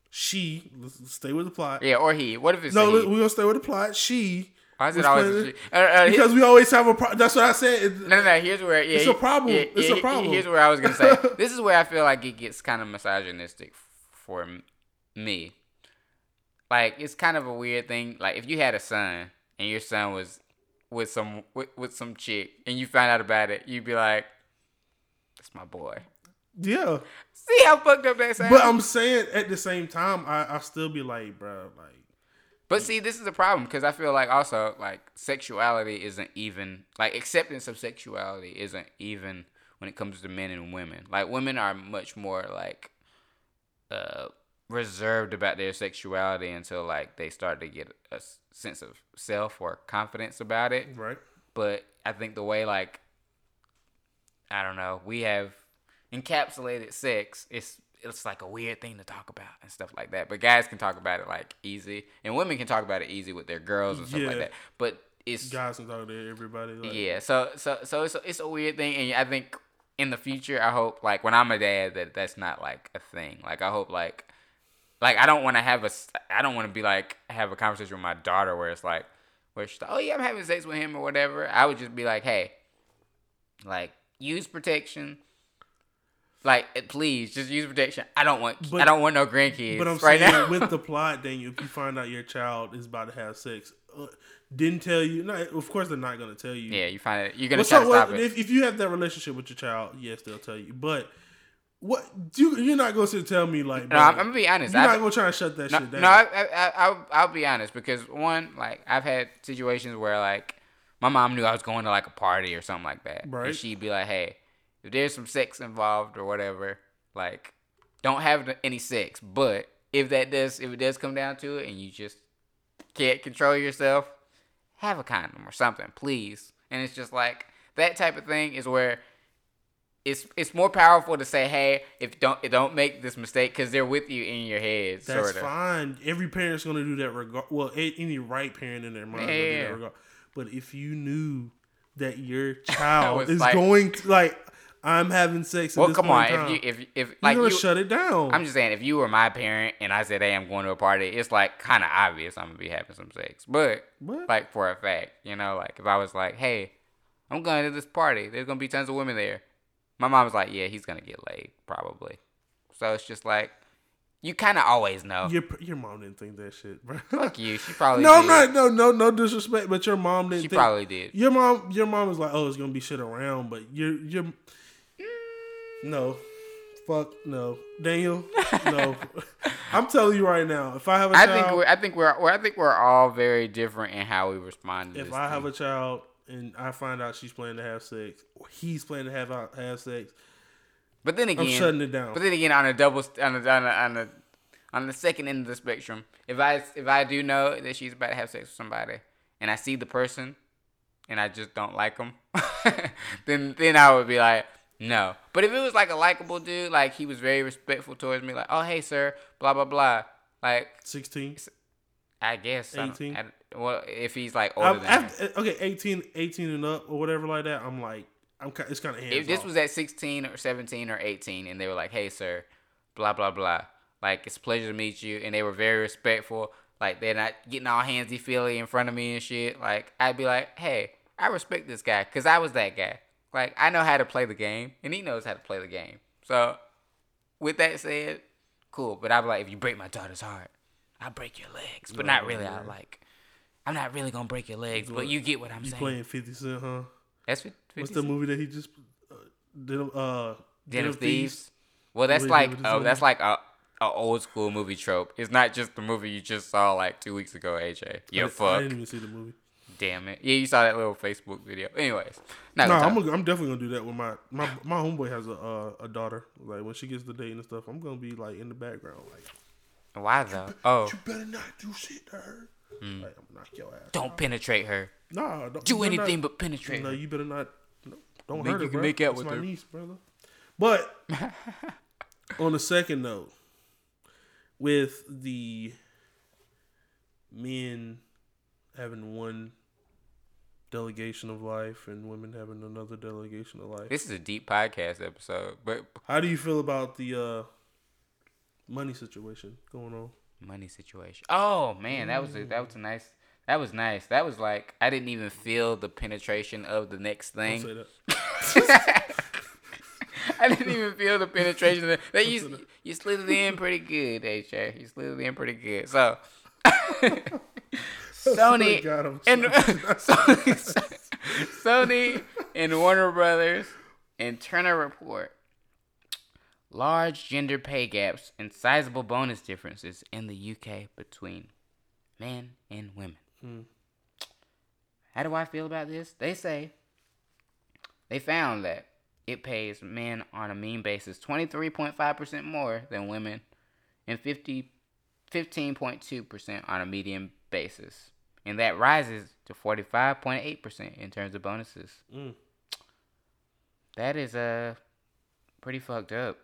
she stay with the plot. yeah, or he. What if it's No, a look, he? we're gonna stay with the plot. She Why is it always playing a she? Uh, uh, because we always have a. Pro- that's what I said. It- no, no, no. Here's where yeah, It's a problem. yeah, It's a problem. Here's where I was gonna say. this is where I feel like it gets kind of misogynistic for me. Like it's kind of a weird thing. Like if you had a son and your son was with some with, with some chick and you find out about it, you'd be like, "That's my boy." Yeah, See how fucked up that sounds. but I'm saying at the same time, I I still be like, bro, like But see, this is a problem because I feel like also like sexuality isn't even like acceptance of sexuality isn't even when it comes to men and women. Like women are much more like uh reserved about their sexuality until like they start to get a sense of self or confidence about it. right. But I think the way like I don't know, we have encapsulated sex. It's it's like a weird thing to talk about and stuff like that. But guys can talk about it like easy, and women can talk about it easy with their girls and stuff like that. But it's Guys can talk to everybody. Like, yeah. So so so it's a, it's a weird thing, and I think in the future, I hope like when I'm a dad that that's not like a thing. Like I hope like like I don't want to have a I don't want to be like have a conversation with my daughter where it's like where she's like, oh yeah I'm having sex with him or whatever. I would just be like, hey, like use protection. Like eh, please, just use protection. I don't want I don't want no grandkids But I'm right saying now. with the plot, Daniel, if you find out your child is about to have sex, uh, didn't tell you. No, of course they're not gonna tell you. yeah, you find it. You're gonna Well, try so to what- stop it. if if you have that relationship with your child, yes, they'll tell you. But what you you're not gonna tell me like No, bro, I'm, I'm gonna be honest. you're I've- not gonna try and shut that No, shit down. no, I, I, I, I'll, I'll be honest because one, like, I've had situations where like my mom knew I was going to like a party or something like that, Right. And she'd be like, "Hey, if there's some sex involved or whatever, like, don't have any sex. But if that does, if it does come down to it, and you just can't control yourself, have a condom or something, please." And it's just like that type of thing is where it's it's more powerful to say, "Hey, if don't don't make this mistake," because they're with you in your head. That's sorta. fine. Every parent's gonna do that. Regard well, any right parent in their mind. gonna do that regard. But if you knew that your child is like- going to like, I'm having sex. at Well, this come on. If you if if you're like you, shut it down. I'm just saying, if you were my parent and I said, "Hey, I'm going to a party," it's like kind of obvious I'm gonna be having some sex. But What? like for a fact, you know, like if I was like, "Hey, I'm going to this party. There's gonna be tons of women there," my mom was like, "Yeah, he's gonna get laid probably." So it's just like you kind of always know. your your mom didn't think that shit, bro. Fuck you. She probably no, did. I'm not. No, no, no disrespect, but your mom didn't. She think, probably did. Your mom, your mom was like, "Oh, it's gonna be shit around," but you're, you're, no, fuck no, Daniel, no. I'm telling you right now, if I have a I child, think we're I think we're, we're I think we're all very different in how we respond to this. if. I have a child and I find out she's planning to have sex, or he's planning to have out- have sex, but then again, I'm shutting it down. But then again, on a double, on a, on a, on a, on the second end of the spectrum, if I if I do know that she's about to have sex with somebody, and I see the person, and I just don't like them, then then I would be like, no. But if it was like a likable dude, like he was very respectful towards me, like, oh hey sir, blah blah blah, like Sixteen. I guess 18? I, well, if he's like older I'm, than her. after, uh, okay, 18, 18 and up or whatever like that. I'm like, I'm. It's kind of if this off. was at 16 or 17 or 18 and they were like hey sir blah blah blah like it's a pleasure to meet you and they were very respectful like they're not getting all handsy feely in front of me and shit like i'd be like hey i respect this guy because i was that guy like i know how to play the game and he knows how to play the game so with that said cool but i'd be like if you break my daughter's heart i'll break your legs but not really i like i'm not really gonna break your legs but you get what i'm you saying playing Fifty Cent, huh? that's what What's 50 the movie that he just uh, did? Uh, Den of Thieves. Well, that's like oh, that's like a, a old school movie trope. It's not just the movie you just saw like two weeks ago, AJ. I Yo, didn't- I didn't even see the movie. Damn it. Yeah, you saw that little Facebook video. Anyways, No, gonna I'm, gonna, I'm definitely gonna do that with my my my homeboy has a uh, a daughter. Like when she gets the dating and stuff, I'm gonna be like in the background, like Why though? Oh, you better not do shit to her. Like I'm gonna knock your ass. don't penetrate her. Nah, don't Do anything not- but penetrate No, her. you better not. No, don't Make- hurt her, you can bro. make out That's with my her. niece, brother. But on a second note, with the men having one delegation of life and women having another delegation of life, This is a deep podcast episode, but how do you feel about the uh, money situation going on? Money situation. Oh man, that was a, that was a nice. That was nice. That was like I didn't even feel the penetration of the next thing. I didn't even feel the penetration. Of the, you you slid it in pretty good, HJ. You slid it in pretty good. So Sony God, and. Sony, Sony and Warner Brothers and Turner report large gender pay gaps and sizable bonus differences in the UK between men and women. Hmm. How do I feel about this? They say they found that it pays men on a mean basis 23.5% more than women and 50, 15.2% on a median basis. And that rises to 45.8% in terms of bonuses. Mm. That is uh, pretty fucked up.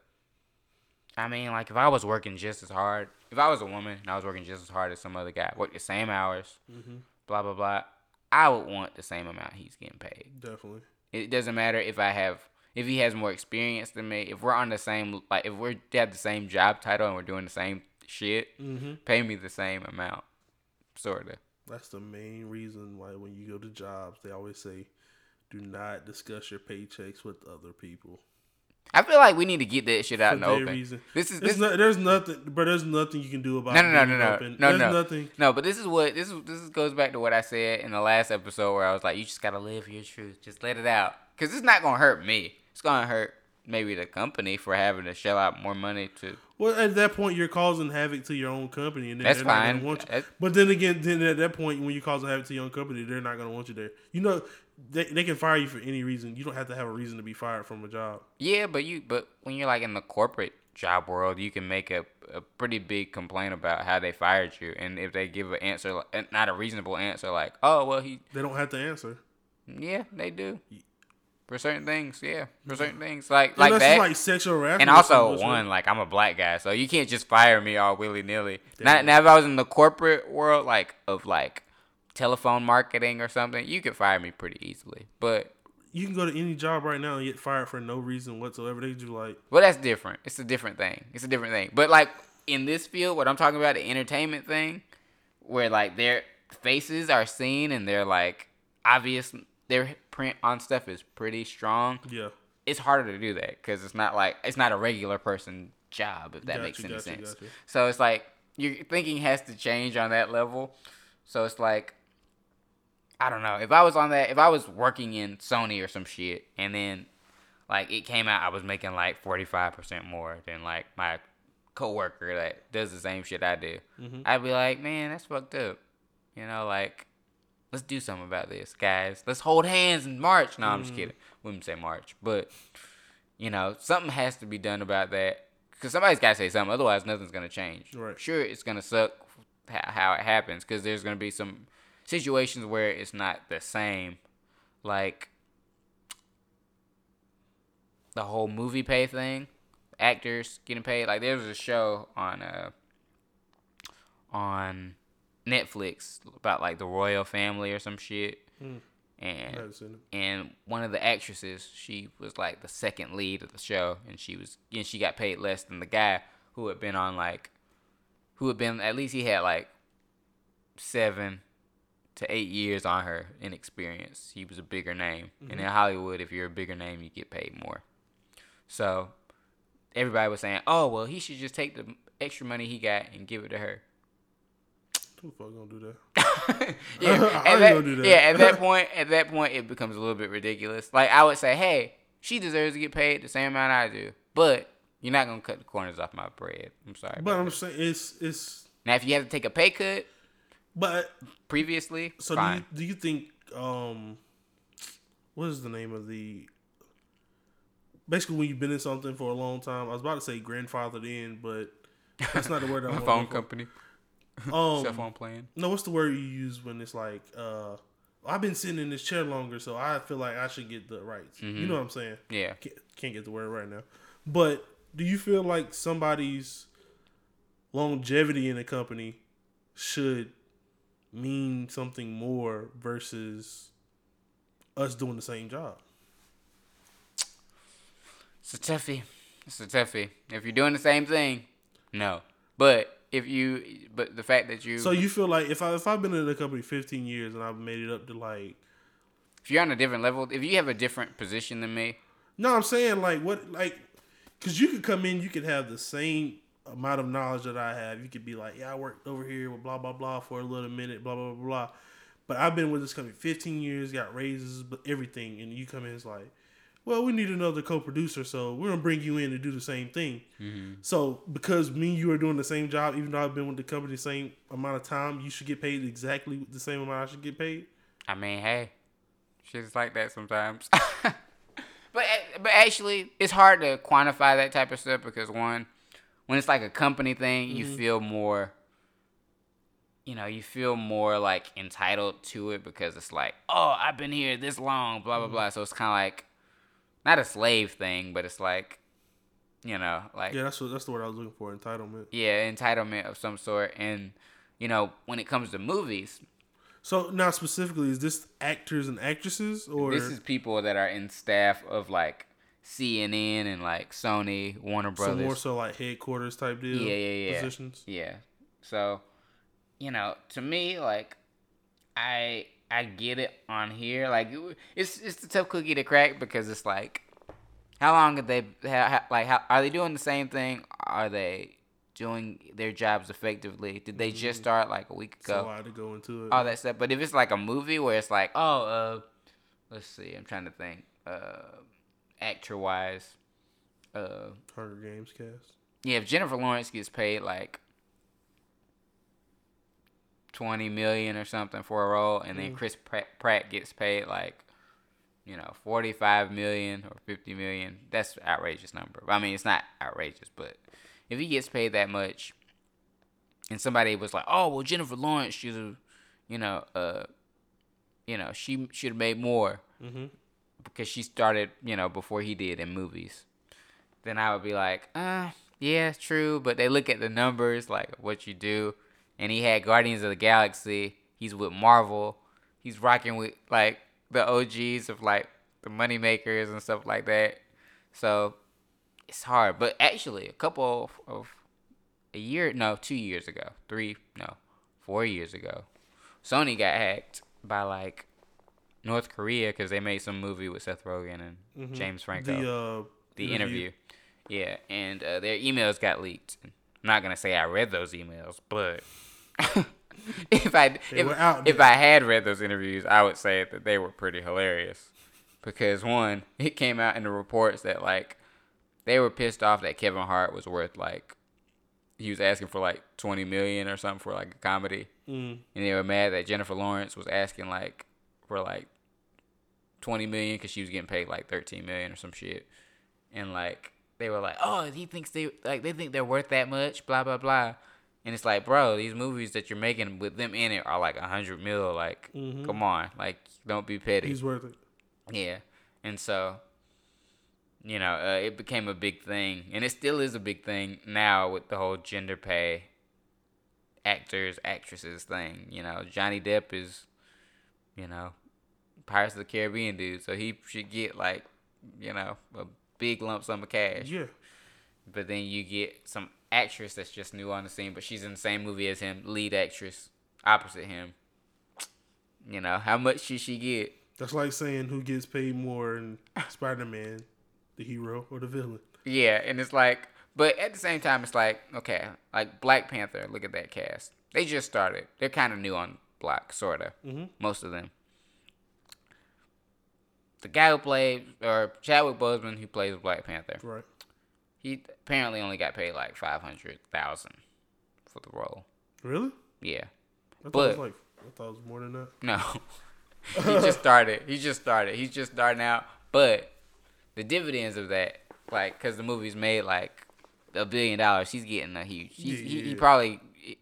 I mean, like, if I was working just as hard, if I was a woman and I was working just as hard as some other guy, worked the same hours, Mhm. blah, blah, blah, I would want the same amount he's getting paid. Definitely. It doesn't matter if I have if he has more experience than me. If we're on the same like if we're have the same job title and we're doing the same shit, Mm-hmm. pay me the same amount, sorta. That's the main reason why when you go to jobs, they always say, "Do not discuss your paychecks with other people." I feel like we need to get that shit out in the open. reason. This is this. not, there's nothing, but there's nothing you can do about. No, no, no, no, no, open. no, There's no. nothing. No, but this is what this is. This goes back to what I said in the last episode where I was like, "You just gotta live your truth. Just let it out, cause it's not gonna hurt me. It's gonna hurt maybe the company for having to shell out more money to Well, at that point, you're causing havoc to your own company, and That's fine. want you. But then again, then at that point, when you're causing havoc to your own company, they're not gonna want you there. You know, they, they can fire you for any reason. You don't have to have a reason to be fired from a job. Yeah, but you but when you're like in the corporate job world, you can make a, a pretty big complaint about how they fired you, and if they give an answer, not a reasonable answer, like, oh well, he, They don't have to answer. yeah, they do for certain things, yeah, for certain things, like Unless like that, like sexual harassment. and also one, like I'm a black guy, so you can't just fire me all willy nilly. Now if I was in the corporate world, like of like telephone marketing or something, you could fire me pretty easily, but. you can go to any job right now and get fired for no reason whatsoever. They do like, Well, that's different. It's a different thing. It's a different thing. But like in this field, what I'm talking about, the entertainment thing, where like their faces are seen and they're like obvious, their print on stuff is pretty strong. yeah, It's harder to do that because it's not like it's not a regular person job if that Gotcha, makes any gotcha, sense. gotcha. So it's like your thinking has to change on that level. So it's like I don't know. If I was on that, if I was working in Sony or some shit, and then like it came out, I was making like forty five percent more than like my coworker that does the same shit I do. Mhm. I'd be like, man, that's fucked up. You know, like let's do something about this, guys. Let's hold hands and march. No, I'm just kidding. Wouldn't say march, but you know, something has to be done about that because somebody's got to say something. Otherwise, nothing's gonna change. Right. Sure, it's gonna suck how, how it happens because there's gonna be some situations where it's not the same, like the whole movie pay thing, actors getting paid. Like there was a show on uh on Netflix about like the royal family or some shit. I and haven't seen it. and one of the actresses, she was like the second lead of the show, and she was and she got paid less than the guy who had been on like, who had been at least he had like seven to eight years on her in experience. He was a bigger name, and mm-hmm. in Hollywood, if you're a bigger name, you get paid more. So everybody was saying, "Oh well, he should just take the extra money he got and give it to her." Who the fuck gonna do that? yeah, at that, that? yeah. At that point, at that point, it becomes a little bit ridiculous. Like I would say, hey, she deserves to get paid the same amount I do, but you're not gonna cut the corners off my bread. I'm sorry. But I'm saying it's it's now, if you have to take a pay cut, But Previously, so fine. do you, do you think um what is the name of the basically when you've been in something for a long time? I was about to say grandfathered in, but that's not the word I phone company, Um, cell phone plan. No, what's the word you use when it's like, uh, I've been sitting in this chair longer, so I feel like I should get the rights. You know what I'm saying? Yeah. Can't, can't get the word right now. But do you feel like somebody's longevity in a company should mean something more versus us doing the same job? It's a toughie. It's a toughie. If you're doing the same thing, no. But if you, but the fact that you, So you feel like if I if I've been in the company 15 years and I've made it up to like if you're on a different level, if you have a different position than me, No, I'm saying like what like because you could come in, you could have the same amount of knowledge that I have. You could be like, yeah, I worked over here with blah blah blah for a little minute, blah blah blah blah. But I've been with this company 15 years, got raises, but everything, and you come in, it's like, well, we need another co-producer, so we're gonna bring you in to do the same thing. Mm-hmm. So because me and you are doing the same job, even though I've been with the company the same amount of time, you should get paid exactly the same amount I should get paid. I mean, hey, shit's like that sometimes. but eh, but actually, it's hard to quantify that type of stuff because one, when it's like a company thing, you mm-hmm. feel more. You know, you feel more like entitled to it because it's like, oh, I've been here this long, blah blah mm-hmm. blah. So it's kind of like, not a slave thing, but it's like, you know, like Yeah, that's what that's the word I was looking for, entitlement. yeah, entitlement of some sort. And you know, when it comes to movies, So now specifically, is this actors and actresses or This is people that are in staff of like CNN and like Sony, Warner Brothers. so more so like headquarters type deal? yeah, yeah, yeah. Positions. Yeah. So, you know, to me, like, I I get it on here. Like, it- it's it's a tough cookie to crack because it's like, how long have they ha, like? How are they doing the same thing? Are they doing their jobs effectively? Did they just start like a week ago? Mm-hmm. I had to go into it. all that stuff. But if it's like a movie where it's like, oh, uh, let's see, I'm trying to think, uh, actor wise, uh, Hunger Games cast. yeah, if Jennifer Lawrence gets paid like twenty million or something for a role, and then Chris Pratt, gets paid like, you know, forty five million or fifty million, that's an outrageous number. I mean, it's not outrageous, but if he gets paid that much, and somebody was like, oh, well, Jennifer Lawrence should have, you know, uh, you know, she should have made more Mm-hmm. Because she started, you know, before he did in movies. Then I would be like, uh, yeah, true. But they look at the numbers, like what you do. And he had Guardians of the Galaxy. He's with Marvel. He's rocking with like the OGs of like the money makers and stuff like that. So it's hard. But actually, a couple of, of a year, no, two years ago, three, no, four years ago, Sony got hacked by like North Korea because they made some movie with Seth Rogen and James Franco. The uh, The interview. Yeah, and uh, their emails got leaked. I'm not gonna say I read those emails, but if I They if, if. I had read those interviews, I would say that they were pretty hilarious. Because one, it came out in the reports that like they were pissed off that Kevin Hart was worth like he was asking for like twenty million or something for like a comedy, Mm. and they were mad that Jennifer Lawrence was asking like for like twenty million because she was getting paid like thirteen million or some shit, and like they were like, oh, he thinks they like they think they're worth that much, blah blah blah, and it's like, bro, these movies that you're making with them in it are like a hundred mil, like, Mhm. come on, like, don't be petty. He's worth it. Yeah, and so, you know, uh, it became a big thing, and it still is a big thing now with the whole gender pay, actors, actresses thing. You know, Johnny Depp is, you know, Pirates of the Caribbean dude, so he should get like, you know, a big lump sum of cash. Yeah. But then you get some actress that's just new on the scene, but she's in the same movie as him, lead actress, opposite him. You know, how much should she get? That's like saying who gets paid more in Spider Man, the hero or the villain. Yeah, and it's like, but at the same time, it's like, okay, like Black Panther. Look at that cast. They just started. They're kind of new on block, sorta. Mhm. Most of them. The guy who played, or Chadwick Boseman, who plays Black Panther, Right. he apparently only got paid like five hundred thousand for the role. Really? Yeah, I thought But- it was like I thought it was more than that. No. he just started. He just started. He's just starting out. But the dividends of that, like, because the movie's made like a billion dollars, he's getting a huge. He's, Yeah, he, yeah, he probably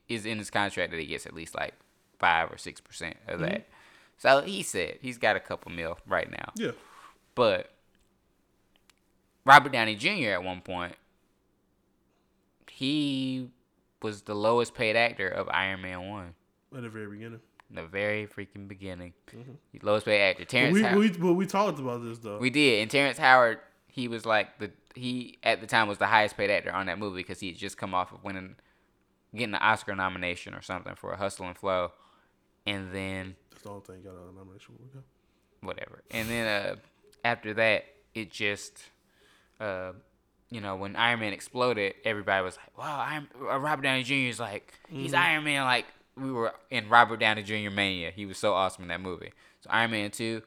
is in his contract that he gets at least like five or six percent of Mm-hmm. So he said he's got a couple mil right now. Yeah. But Robert Downey Jr. at one point, he was the lowest paid actor of Iron Man One. At the very beginning. In The very freaking beginning. Mhm. Lowest paid actor. Terrence we, Howard. we but we talked about this though. We did, and Terrence Howard, he was like the he at the time was the highest paid actor on that movie because he had just come off of winning, getting an Oscar nomination or something for a Hustle and Flow, and then That's the only thing got a nomination. for. whatever, and then uh after that it just uh you know when Iron Man exploded, everybody was like, wow, Iron, uh, Robert Downey Jr. is like he's Iron Man, like we were in Robert Downey Jr. mania. He was so awesome in that movie. So Iron Man two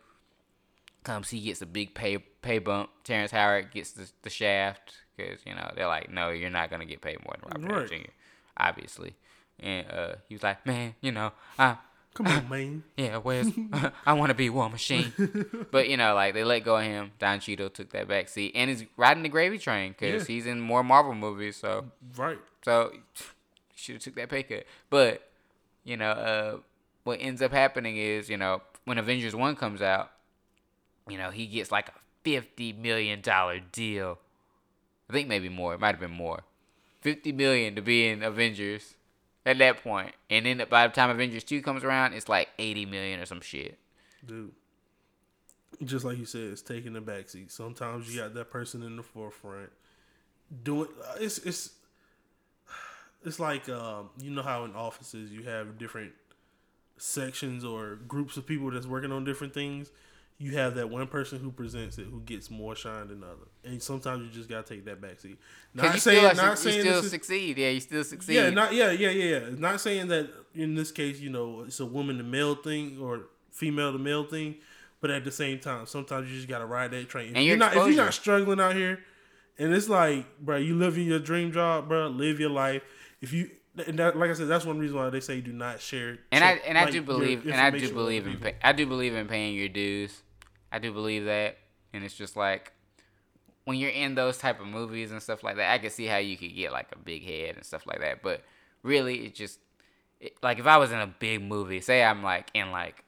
comes, he gets a big pay pay bump. Terrence Howard gets the, the shaft because you know they're like, no, you're not gonna get paid more than Robert Right. Downey Jr. Obviously, and uh, he was like, man, you know, I Come on, man. yeah, where's I want to be War Machine, but you know, like they let go of him. Don Cheadle took that back seat and is riding the gravy train because Yeah. he's in more Marvel movies. So Right. so should have took that pay cut. But you know, uh, what ends up happening is you know when Avengers One comes out, you know he gets like a fifty million dollar deal. I think maybe more. It might have been more. Fifty million to be in Avengers at that point, and then by the time Avengers Two comes around, it's like eighty million or some shit. Dude. Just like you said, it's taking the backseat. Sometimes you got that person in the forefront. Doing it's it's it's like um, you know how in offices you have different sections or groups of people that's working on different things. You have that one person who presents it who gets more shine than the other, and sometimes you just gotta take that backseat. Not you saying, still, not you saying still this is- succeed. Yeah, you still succeed. yeah, not yeah, yeah, yeah, yeah. Not saying that in this case, you know, it's a woman to male thing or female to male thing, but at the same time, sometimes you just gotta ride that train. If And you're your not if you're not struggling out here, and it's like, bro, you living your dream job, bro, live your life. If you and that, like I said, that's one reason why they say do not share. and I and I do believe and I do believe in pay, I do believe in paying your dues. I do believe that, and it's just like when you're in those type of movies and stuff like that, I can see how you could get like a big head and stuff like that. But really, it just it, like if I was in a big movie, say I'm like in like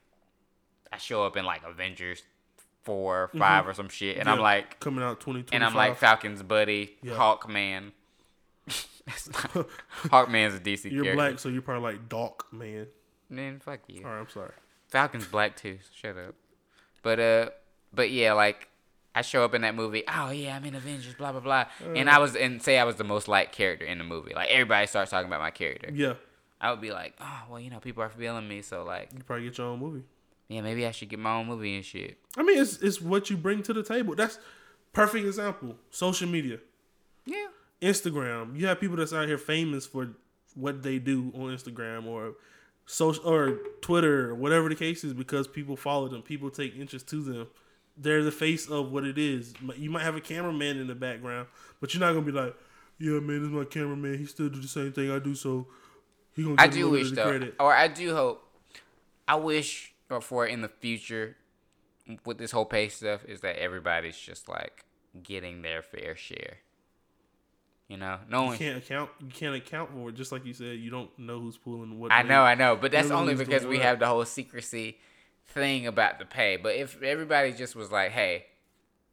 I show up in like Avengers four, 5 or some shit, and I'm Mm-hmm. Like coming out twenty twenty. and I'm like Falcon's buddy, Yeah. Hawkman. Not, Hawkman's a DC you're character. black, so you're probably like Doc man. Man, fuck you. All right, I'm sorry. Falcon's black too. so Shut up. But uh, but yeah, like I show up in that movie. Oh yeah, I'm in Avengers. Blah blah blah. and I was and say I was the most liked character in the movie. Like everybody starts talking about my character. Yeah, I would be like, oh well, you know, people are feeling me, so like, you probably get your own movie. yeah, maybe I should get my own movie and shit. I mean, it's it's what you bring to the table. That's perfect example. Social media. Yeah. Instagram. You have people that's out here famous for what they do on Instagram or social or Twitter or whatever the case is because people follow them. People take interest to them. They're the face of what it is. You might have a cameraman in the background, but you're not gonna be like, "Yeah, man, this is my cameraman. He still do the same thing I do, so he gonna." I do wish bit of the though, credit." or I do hope. I wish for in the future, with this whole pay stuff, is that everybody's just like getting their fair share. You know, no You knowing can't account. You can't account for it. Just like you said, you don't know who's pulling what. I know, I know, but that's only because we have the whole secrecy thing about the pay. But if everybody just was like, "Hey,"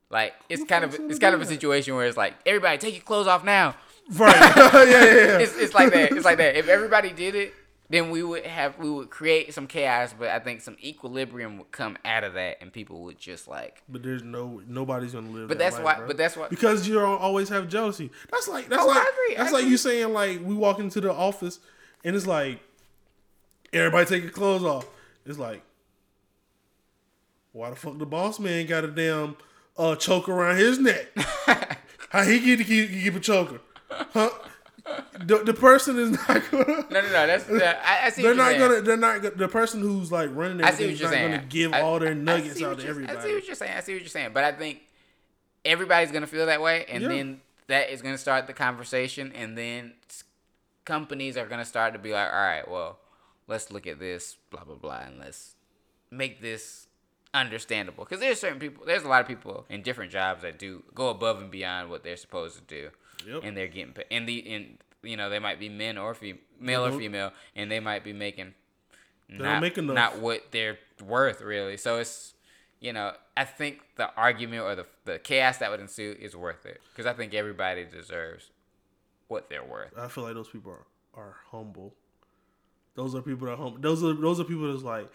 like it's Who kind of it's kind of a situation where it's like, "Everybody, take your clothes off now." Right. yeah, yeah, yeah. It's it's like that. It's like that. If everybody did it, then we would have we would create some chaos. But I think some equilibrium would come out of that, and people would just like. But there's no nobody's gonna live. But that that's life, why. bro. But that's why. because you don't always have jealousy. That's like that's Oh, I like that's like you saying like we walk into the office and it's like everybody take your clothes off. It's like why the fuck the boss man got a damn uh choker around his neck? How he get to keep, keep a choker? Huh? The, the person is not gonna. No, no, no. That's that, I, I see. They're what you're not saying. gonna. They're not. The person who's like running I see everything you're not saying. gonna give I- all their nuggets out to everybody. I see what you're saying. I see what you're saying. But I think everybody's gonna feel that way, and Yeah. then that is gonna start the conversation, and then companies are gonna start to be like, all right, well, let's look at this, blah blah blah, and let's make this understandable. Because there's certain people, there's a lot of people in different jobs that do go above and beyond what they're supposed to do, Yep. and they're getting paid. And the in you know they might be men or fem- male or Mhm. female, and they might be making not, make not what they're worth really. So it's you know I think the argument or the the chaos that would ensue is worth it because I think everybody deserves what they're worth. I feel like those people are, are humble. Those are people that are humble. Those are those are people that's like,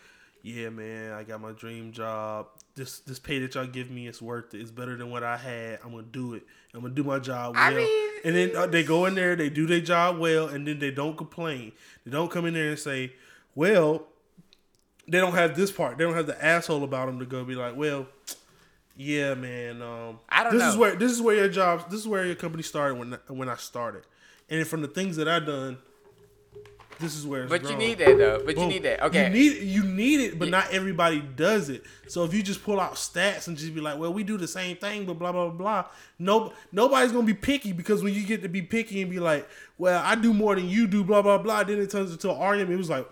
yeah, man, I got my dream job. This this pay that y'all give me is worth it. It's better than what I had. I'm gonna do it. I'm gonna do my job well. I mean- and then uh, they go in there, they do their job well, and then they don't complain. They don't come in there and say, well, they don't have this part. They don't have the asshole about them to go be like, well, yeah, man. Um, I don't this is where this is where your job. This is where your company started when when I started, and from the things that I done, this is where. It's But you need that though. But you need that. Okay. You need you need it, but Yeah. not everybody does it. So if you just pull out stats and just be like, "Well, we do the same thing," but blah blah blah, blah no nobody's gonna be picky because when you get to be picky and be like, "Well, I do more than you do," blah blah blah, then it turns into an argument. It was like,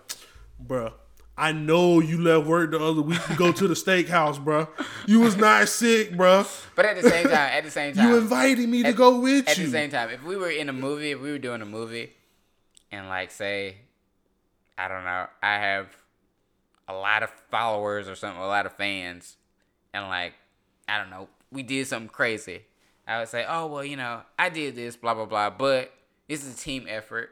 "Bruh." I know you left work the other week to go to the steakhouse, bruh. You was not sick, bruh. but at the same time, at the same time, You invited me to go with at you. At the same time, if we were in a movie, if we were doing a movie, and like say, I don't know, I have a lot of followers or something, a lot of fans, and like, I don't know, we did something crazy. I would say, oh well, you know, I did this, blah blah blah, but this is a team effort.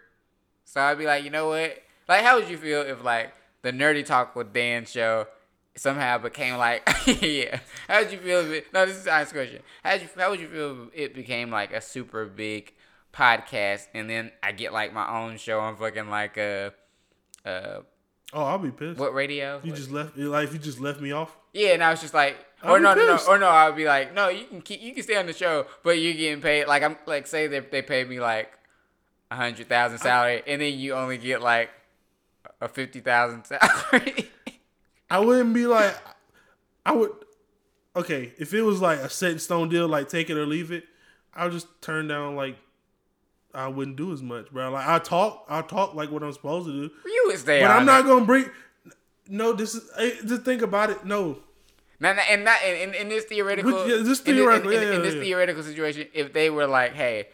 So I'd be like, you know what? Like, how would you feel if like the Nerdy Talk with Dan show somehow became like, yeah? How would you feel if it? No, this is a honest question. How would you how would you feel if it became like a super big podcast, and then I get like my own show on fucking like uh uh oh, I'll be pissed. what radio? You What- just left. Like you just left me off. yeah, and I was just like, or no, no, no, or no, I would be like, no, you can keep, you can stay on the show, but you're getting paid. Like I'm like, say they they paid me like a hundred thousand salary, and then you only get like a fifty thousand salary. I wouldn't be like, I would. Okay, if it was like a set in stone deal, like take it or leave it, I would just turn down. Like, I wouldn't do as much, bro. Like I talk, I talk like what I'm supposed to do, you would stay but. I'm not gonna bring. No, this is just think about it. No, Now, and not in, in, in this theoretical, yeah, this theoretical, in, in- yeah, in yeah, this yeah. theoretical situation, if they were like, "Hey,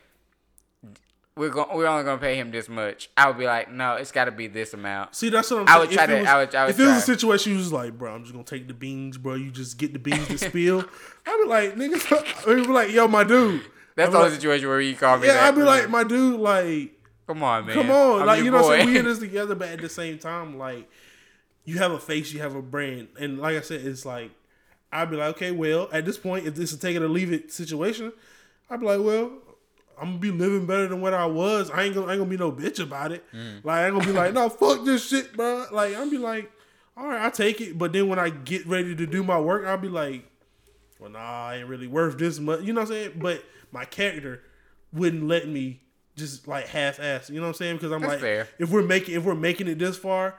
we're going, we're only gonna pay him this much," I would be like, "No, it's got to be this amount." see that's what I'm. I would try to- was- I would- I would if it was a situation, you was like, bro, I'm just gonna take the beans, bro. You just get the beans to spill. I'd be like, nigga, I'd be like, yo, my dude. That's the only like, situation where you call me. Yeah. I'd be like, my dude, like. "Come on, man, Come on, I'm like you know, what I'm saying we in this together, but at the same time, like you have a face, you have a brand, and like I said, it's like I'd be like, okay, well, at this point, if this is take it or leave it situation, I'd be like, well, I'm gonna be living better than what I was. I ain't gonna, I ain't gonna be no bitch about it. Mm. Like I ain't gonna be like, no, fuck this shit, bro. Like I'm be like, all right, I take it, but then when I get ready to do my work, I'll be like, well, nah, I ain't really worth this much. You know what I'm saying? But my character wouldn't let me just like half ass. You know what I'm saying? Because I'm That's like, fair. if we're making if we're making it this far,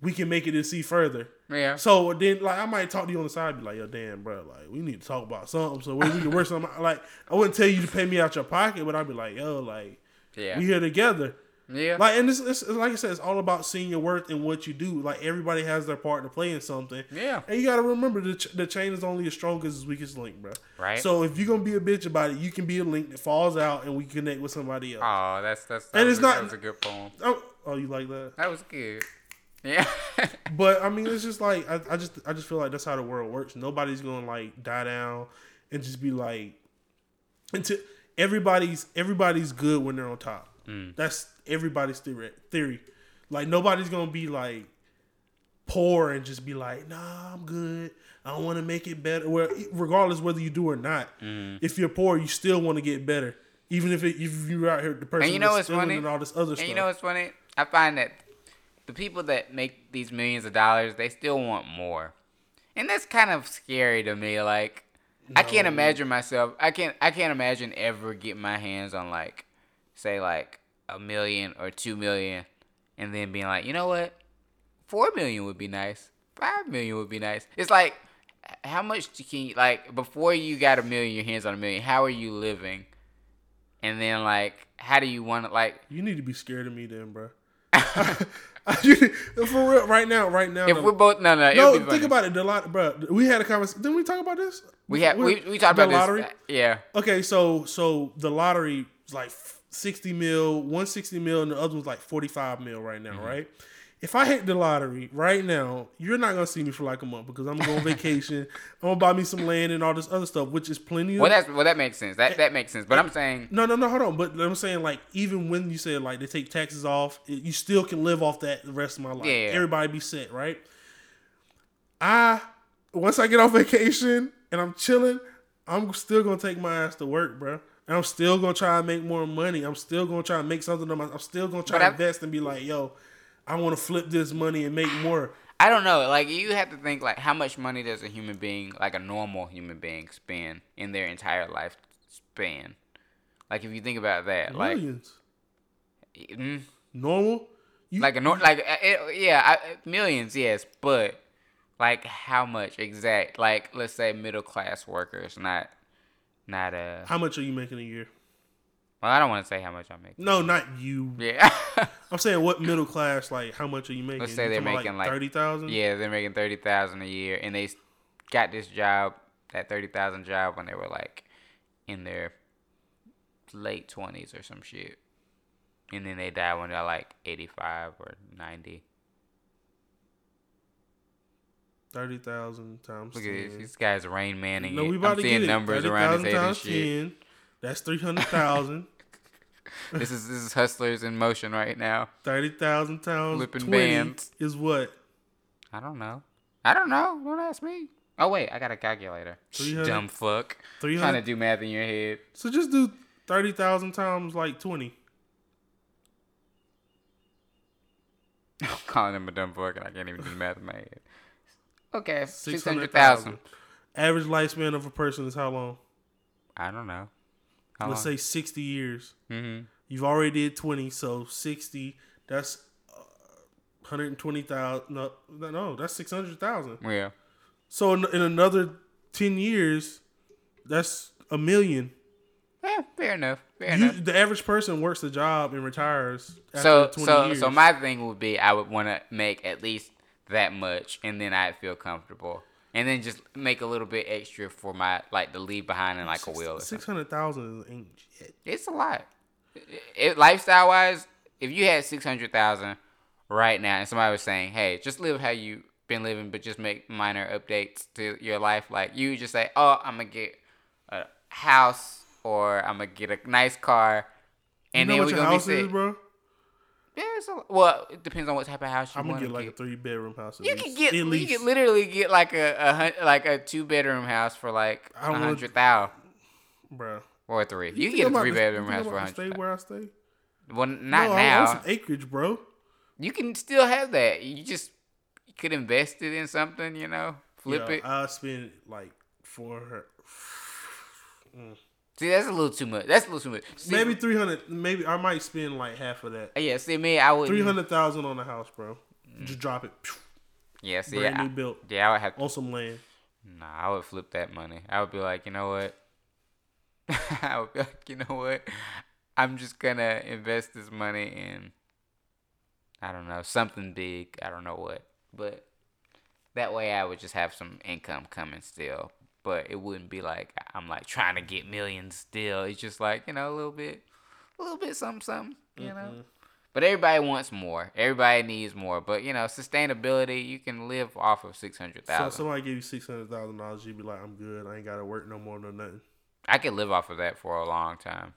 we can make it and see further. yeah, So then, like, I might talk to you on the side, be like, "Yo, damn, bro, like, we need to talk about something, so we, can work something." out." Like, I wouldn't tell you to pay me out your pocket, but I'd be like, "Yo, like, yeah, we here together." Yeah. Like, and this, it's, like I said, it's all about seeing your worth and what you do. Like, everybody has their part to play in something. Yeah. And you got to remember the, ch- the chain is only as strong as its weakest link, bro. Right. So if you're gonna be a bitch about it, you can be a link that falls out and we connect with somebody else. Oh, that's that's that And it's not- that was a good poem. Oh, oh, you like that? That was good. Yeah. But I mean, it's just like I, I just I just feel like that's how the world works. Nobody's gonna like die down and just be like, until everybody's everybody's good when they're on top. Mm. That's everybody's theory. Theory, like nobody's gonna be like poor and just be like, nah, I'm good. I don't want to make it better. Well, regardless whether you do or not, mm-hmm. if you're poor, you still want to get better. Even if it, if you're out here the person you know what's funny? and all this other And stuff. you know what's funny? I find that the people that make these millions of dollars, they still want more. And that's kind of scary to me. Like I can't imagine myself I can't I can't imagine ever getting my hands on like say like a million or two million and then being like, you know what? Four million would be nice. Five million would be nice. It's like how much can you like before you got a million, your hands on a million, how are you living? And then like how do you want to like you need to be scared of me then, bro. For real, right now, right now. If the- we're both no no, no, think funny. about it. The lot, bro. We had a conversation. Didn't we talk about this? we had we, we talked the about lottery. this. Yeah, Okay, so so the lottery is like sixty mil, one sixty mil, and the other one's like forty five mil right now, Mm-hmm. right? If I hit the lottery right now, you're not gonna see me for like a month because I'm gonna go on vacation. I'm gonna buy me some land and all this other stuff, which is plenty of. well that's well that makes sense. That that makes sense. But I'm saying no, no, no, hold on. But I'm saying like even when you say like they take taxes off, you still can live off that the rest of my life. Yeah. Everybody be set, right? I once I get off vacation and I'm chilling, I'm still gonna take my ass to work, bro. And I'm still gonna try and make more money. I'm still gonna try and make something of my. I'm still gonna try to invest and be like, yo, I want to flip this money and make more. I don't know. Like you have to think like how much money does a human being, like a normal human being, spend in their entire life span? Like if you think about that, like Millions, mm, normal. You, like a nor- like uh, it, yeah, I, millions, yes, but like how much exact? Like let's say middle class workers, not not uh. how much are you making a year? Well, I don't want to say how much I'm making. No, not you. Yeah, I'm saying what middle class? Like, how much are you making? Let's say they're making, like- thirty thousand. yeah, they're making thirty thousand a year, and they got this job, that thirty thousand job, when they were like in their late twenties or some shit, and then they die when they're like eighty five or ninety. Thirty thousand times Look at this, this guy's Rain Manning. No, we about I'm to seeing get it. numbers around his 30,000 head and shit. 10, That's three hundred thousand. This is this is hustlers in motion right now. Thirty thousand times Flipping twenty bands. is what? I don't know. I don't know. Don't ask me. Oh wait, I got a calculator. 300 Dumb fuck. Trying to do math in your head. So just do thirty thousand times like twenty. I'm calling him a dumb fuck and I can't even do math in my head. Okay, six Six hundred hundred thousand. thousand. Average lifespan of a person is how long? I don't know. How Let's long? say sixty years. Mm-hmm. You've already did twenty, so sixty. That's uh, hundred and twenty thousand. No, no, that's six hundred thousand. Yeah. So in, in another ten years, that's a million. Yeah, fair enough. Fair You, enough. the average person works a job and retires after So 20 so years. so my thing would be I would want to make at least that much, and then I'd feel comfortable, and then just make a little bit extra for my like to leave behind in like a wheel. Six hundred thousand ain't shit. It's a lot. It, lifestyle wise, if you had six hundred thousand right now, and somebody was saying, "Hey, just live how you been living, but just make minor updates to your life," like you just say, "Oh, I'm gonna get a house, or I'm gonna get a nice car," and you then know what we your gonna be house is, bro? Yeah, it's a, well, it depends on what type of house you I'm gonna to get like a three bedroom house. At You least. can get at you least. can literally get like a, a like a two bedroom house for like a hundred thousand bro. or three. You, think can get a three bedroom house for to Stay where I stay. Well, not no, I want now. some acreage, bro. You can still have that. You just you could invest it in something, you know, flip Yeah, it. I spend like four hundred, mm. See, that's a little too much. That's a little too much. See, maybe three hundred. Maybe I might spend like half of that. Yeah, see me, I would. Three hundred thousand on the house, bro. Mm. Just drop it. Yeah, see, Brand I, new built yeah, I would have. on some land. Nah, I would flip that money. I would be like, you know what? I would be like, you know what? I'm just gonna invest this money in. I don't know something big. I don't know what, but that way I would just have some income coming still. But it wouldn't be like I'm like trying to get millions still. It's just like you know a little bit, a little bit something, something. You know. Mm-hmm. But everybody wants more. Everybody needs more. But you know, sustainability. You can live off of six hundred thousand. So somebody give you six hundred thousand dollars, you'd be like, I'm good. I ain't gotta work no more, no nothing. I could live off of that for a long time.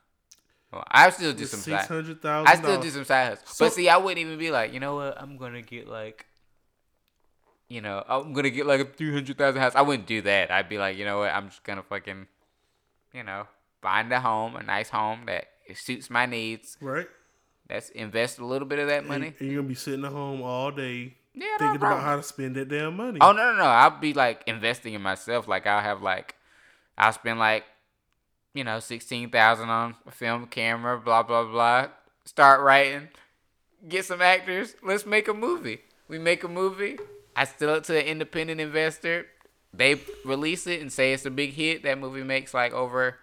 Well, I still do some Six side. hundred thousand. I still do some side hustles. So- but see, I wouldn't even be like, you know what? I'm gonna get like, you know, I'm gonna get like a three hundred thousand house. I wouldn't do that. I'd be like, you know what? I'm just gonna fucking, you know, find a home, a nice home that suits my needs. right. That's invest a little bit of that money. And, and you're gonna be sitting at home all day Yeah, no thinking about how to spend that damn money. Oh no no no! I'll be like investing in myself. Like I'll have like, I'll spend like, you know, sixteen thousand on a film camera. Blah blah blah. Start writing, get some actors. Let's make a movie. We make a movie. I sell it to an independent investor. They release it and say it's a big hit. That movie makes like over,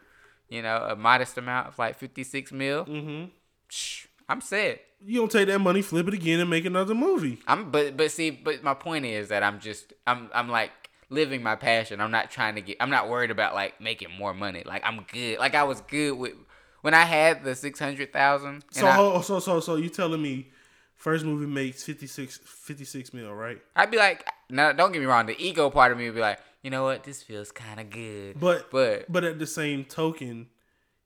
you know, a modest amount of like fifty six mil. Mm-hmm. Shh, I'm set. You don't take that money, flip it again, and make another movie. I'm but but see, but my point is that I'm just I'm I'm like living my passion. I'm not trying to get. I'm not worried about like making more money. Like I'm good. Like I was good with when I had the six hundred thousand. So I, so so so you telling me first movie makes 56, 56 mil, right? I'd be like, no, don't get me wrong. The ego part of me would be like, you know what, this feels kind of good. But but but at the same token,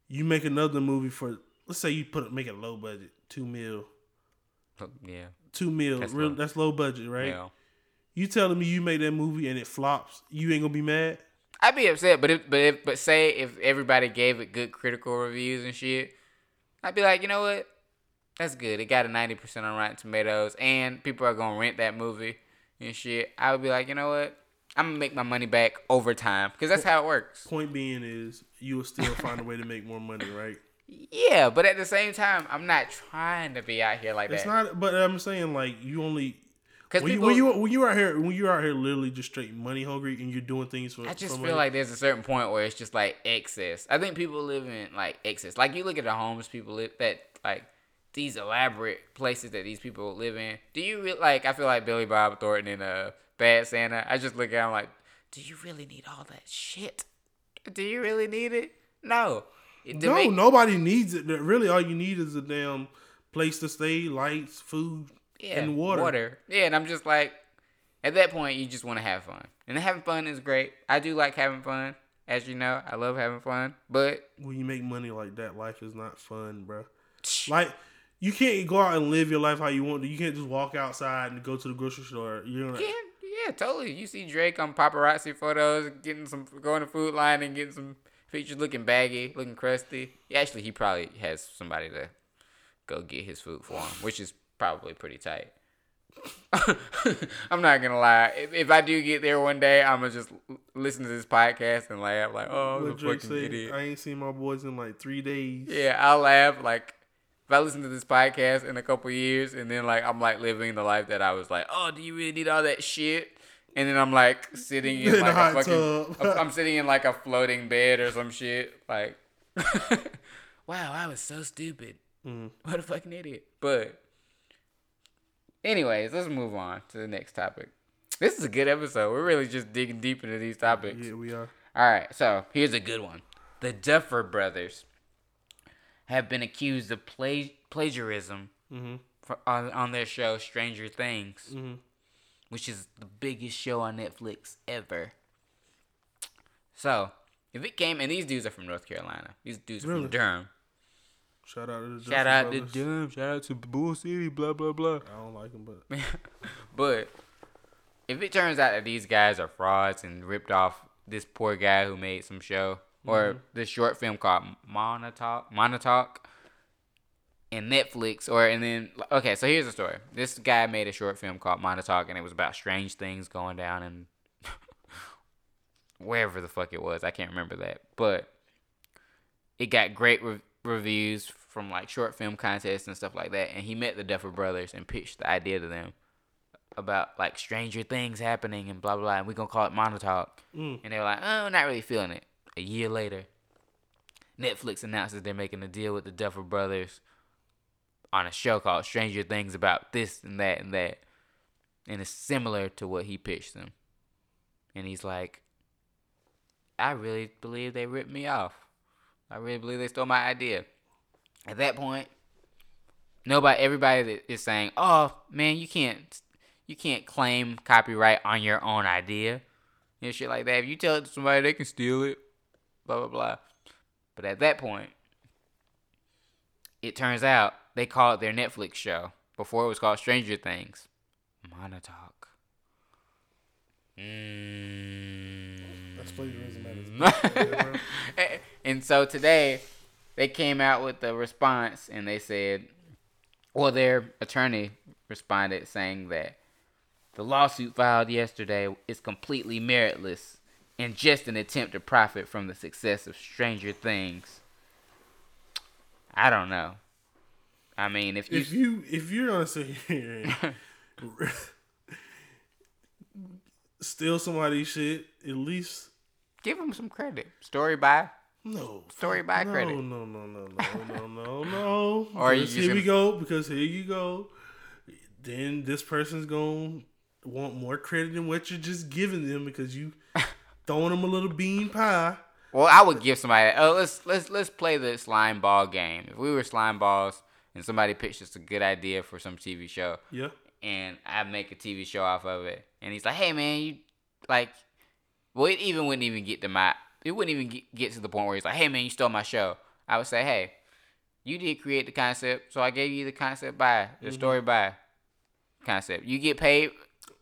you make another movie for let's say you put it, make it low budget, two mil. Yeah. Two mil. That's, real, low. that's low budget, right? Yeah. You telling me you made that movie and it flops, you ain't gonna be mad? I'd be upset, but if but if but say if everybody gave it good critical reviews and shit, I'd be like, you know what? That's good. It got a ninety percent on Rotten Tomatoes, and people are gonna rent that movie and shit. I would be like, you know what? I'm gonna make my money back over time because that's how it works. Point being is you will still find a way to make more money, right? Yeah, but at the same time, I'm not trying to be out here like it's that. It's not. But I'm saying like you only. Because when, when, you when you are here when you're out here literally just straight money hungry and you're doing things for I just feel like there's a certain point where it's just like excess. I think people live in like excess. Like you look at the homeless people live that like these elaborate places that these people live in. Do you really like? I feel like Billy Bob Thornton in a uh, Bad Santa. I just look at him like, do you really need all that shit? Do you really need it? No. no, make- nobody needs it. Really, all you need is a damn place to stay, lights, food, yeah, and water. Water. Yeah, and I'm just like, at that point, you just want to have fun, and having fun is great. I do like having fun, as you know. I love having fun, but when you make money like that, life is not fun, bro. Like you can't go out and live your life how you want to. You can't just walk outside and go to the grocery store. You know. Yeah, yeah, totally. You see Drake on paparazzi photos, getting some, going to Food Lion and getting some features looking baggy, looking crusty. Yeah, actually, he probably has somebody to go get his food for him, which is probably pretty tight. I'm not gonna lie. If, if, I do get there one day, I'm gonna just listen to this podcast and laugh like, "Oh, a fucking idiot." I ain't seen my boys in like three days. Yeah, I'll laugh like if I listen to this podcast in a couple years and then like I'm like living the life that I was like, oh, do you really need all that shit? And then I'm like sitting in, in like a, fucking, I'm sitting in like a floating bed or some shit. Like, wow, I was so stupid. Mm. What a fucking idiot. But, anyways, let's move on to the next topic. This is a good episode. We're really just digging deep into these topics. Yeah, we are. All right, so here's a good one. The Duffer Brothers have been accused of pla- plagiarism mm-hmm. for, on, on their show Stranger Things, mm-hmm. which is the biggest show on Netflix ever. So, if it came, and these dudes are from North Carolina, these dudes really? from Durham. Shout out to the Shout out brothers. to Durham. Shout out to Bull City. Blah blah blah. I don't like them, but but if it turns out that these guys are frauds and ripped off this poor guy who made some show, or mm-hmm. this short film called Montauk, Montauk, in Netflix, or and then okay, so here's the story. This guy made a short film called Montauk, and it was about strange things going down in wherever the fuck it was. I can't remember that, but it got great re- reviews from like short film contests and stuff like that. And he met the Duffer Brothers and pitched the idea to them about like stranger things happening and blah blah. blah and we're gonna call it Montauk. Mm. And they were like, oh, not really feeling it a year later, Netflix announces they're making a deal with the Duffer Brothers on a show called Stranger Things about this and that and that. And it's similar to what he pitched them. And he's like, I really believe they ripped me off. I really believe they stole my idea. At that point, nobody everybody is saying, "Oh, man, you can't you can't claim copyright on your own idea." Know, shit like that. If you tell it to somebody, they can steal it blah, blah, blah. But at that point, it turns out they called their Netflix show before it was called Stranger Things Montauk. Mm. That's plagiarism. and so today, they came out with a response and they said, well, their attorney responded saying that the lawsuit filed yesterday is completely meritless and just an attempt to profit from the success of Stranger Things. I don't know. I mean, if you if you if you're gonna sit here steal somebody's shit, at least give them some credit. Story by No. Story by no, credit. No, no, no, no, no, no, no. Or you here we go. Because here you go. Then this person's gonna want more credit than what you're just giving them because you throwing them a little bean pie. Well, I would give somebody. Oh, let's let's let's play the slime ball game. If we were slime balls and somebody pitched us a good idea for some TV show, Yeah. and I make a TV show off of it, and he's like, "Hey, man, you like." Well, it even wouldn't even get to my. It wouldn't even get, get to the point where he's like, "Hey, man, you stole my show." I would say, "Hey, you did create the concept, so I gave you the concept by the mm-hmm. story by concept. You get paid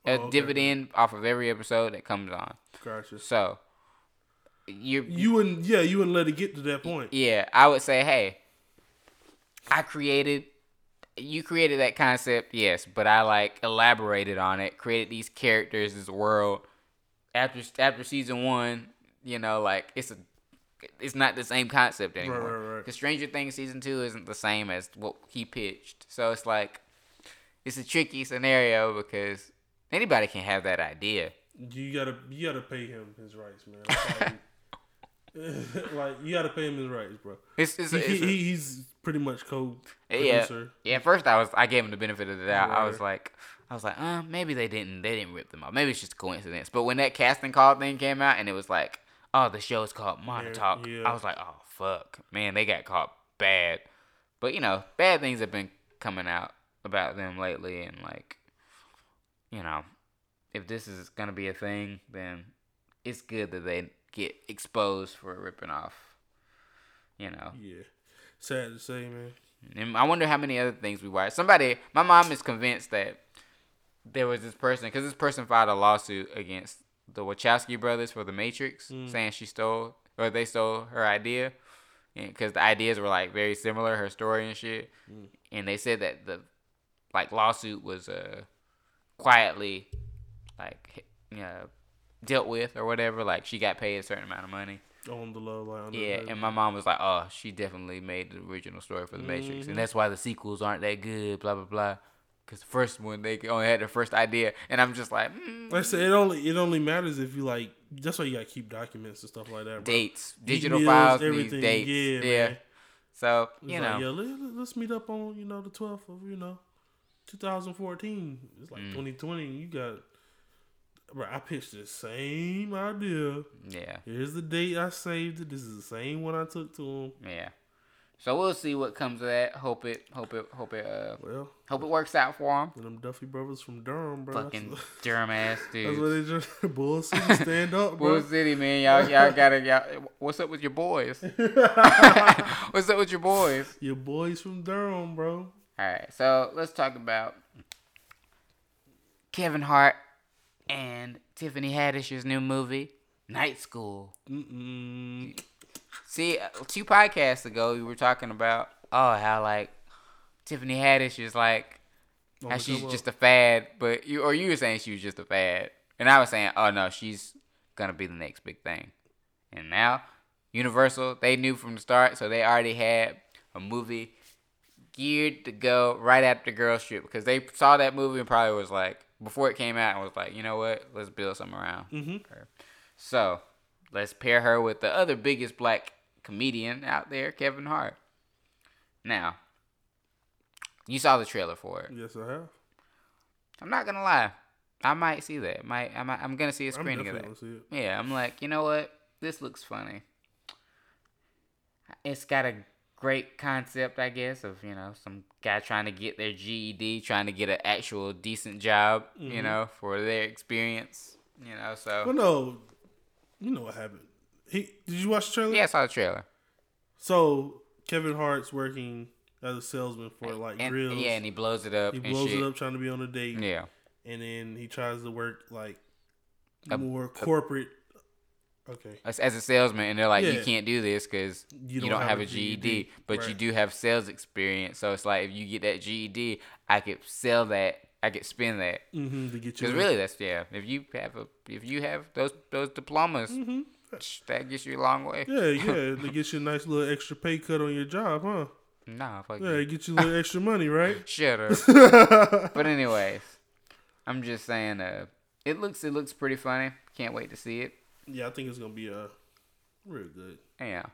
a Oh, okay. dividend off of every episode that comes on. Gotcha. So you You wouldn't. Yeah, you wouldn't let it get to that point. yeah, I would say, hey, I created, you created that concept, yes, but I like elaborated on it, created these characters, this world. After after season one, you know, like it's a, it's not the same concept anymore. right, right. Because Stranger Things season two isn't the same as what he pitched, so it's like, it's a tricky scenario because anybody can have that idea. You gotta. You gotta pay him his rights, man. Like you gotta pay him his rights, bro. It's it's, He, it's he, he's pretty much co Yeah, producer. yeah. At first, I was I gave him the benefit of the doubt. I was like, I was like, uh, maybe they didn't they didn't rip them off. Maybe it's just a coincidence. But when that casting call thing came out and it was like, oh, the show is called Modern Yeah, Talk, yeah. I was like, oh fuck, man, they got caught bad. But you know, bad things have been coming out about them lately, and like, you know, if this is gonna be a thing, then it's good that they get exposed for ripping off. You know. Yeah. Sad to say, man. And I wonder how many other things we watched. Somebody, my mom is convinced that there was this person, because this person filed a lawsuit against the Wachowski brothers for The Matrix, saying she stole, or they stole her idea. Because the ideas were like very similar, her story and shit. And they said that the like lawsuit was uh quietly like you know, dealt with or whatever. Like she got paid a certain amount of money. On the low line. Yeah, and my mom was like, "Oh, she definitely made the original story for the Matrix, and that's why the sequels aren't that good." Blah blah blah. Because the first one they only had the first idea, and I'm just like, mm, Like I said, it only it only matters if you like. That's why you gotta keep documents and stuff like that. Bro. dates, digital Emails, files, everything. dates. Yeah, Yeah. man. So It's you like, know, yeah, let, us meet up on you know the twelfth of you know, 2014. It's Mm. like 2020. You got, bro. I pitched the same idea. yeah, Here's the date I saved it. This is the same one I took to him. yeah. So we'll see what comes of that. Hope it, hope it, hope it, uh, Well, hope it works out for him. and them Duffy brothers from Durham, bro. Fucking Durham ass dude. that's what they just Bull City stand up, bro. Bull City, man. Y'all, y'all gotta, y'all. What's up with your boys? what's up with your boys? Your boys from Durham, bro. All right, so let's talk about Kevin Hart and Tiffany Haddish's new movie, Night School. Mm-mm. See, uh, two podcasts ago, we were talking about oh how like Tiffany Haddish is like how she's just a fad, but you or you were saying she was just a fad, and I was saying oh no, she's gonna be the next big thing. And now Universal, they knew from the start, so they already had a movie geared to go right after Girl Trip because they saw that movie and probably was like before it came out and was like, you know what, let's build something around. mm-hmm. her. So let's pair her with the other biggest black comedian out there, Kevin Hart. Now, you saw the trailer for it. Yes, I have. I'm not gonna lie, I might see that. Might I might, I'm gonna see a screening of that. Yeah, I'm like, you know what? This looks funny. It's got a great concept, I guess, of you know some guy trying to get their GED, trying to get an actual decent job, you Mhm. know, for their experience, you know. So Well, no, you know what happened. He did you watch the trailer? yeah, I saw the trailer. So Kevin Hart's working as a salesman for like and, grills. Yeah, and he blows it up. he blows shit. it up trying to be on a date, Yeah, and then he tries to work like A- more corporate. Okay, as, as a salesman, and they're like, you can't do this because you, don't, have, a GED, but you do have sales experience. So it's like if you get that GED, I could sell that. I could spend that. mm-hmm, to get you. Because really, that's yeah. If you have a, if you have those those diplomas, hmm that gets you a long way. Yeah, yeah, to get you a nice little extra pay cut on your job, huh? Nah, fuck Yeah, you. it get you a little extra money, right? Shut up. but anyways, I'm just saying. Uh, it looks it looks pretty funny. Can't wait to see it. Yeah, I think it's gonna be uh real good. Yeah.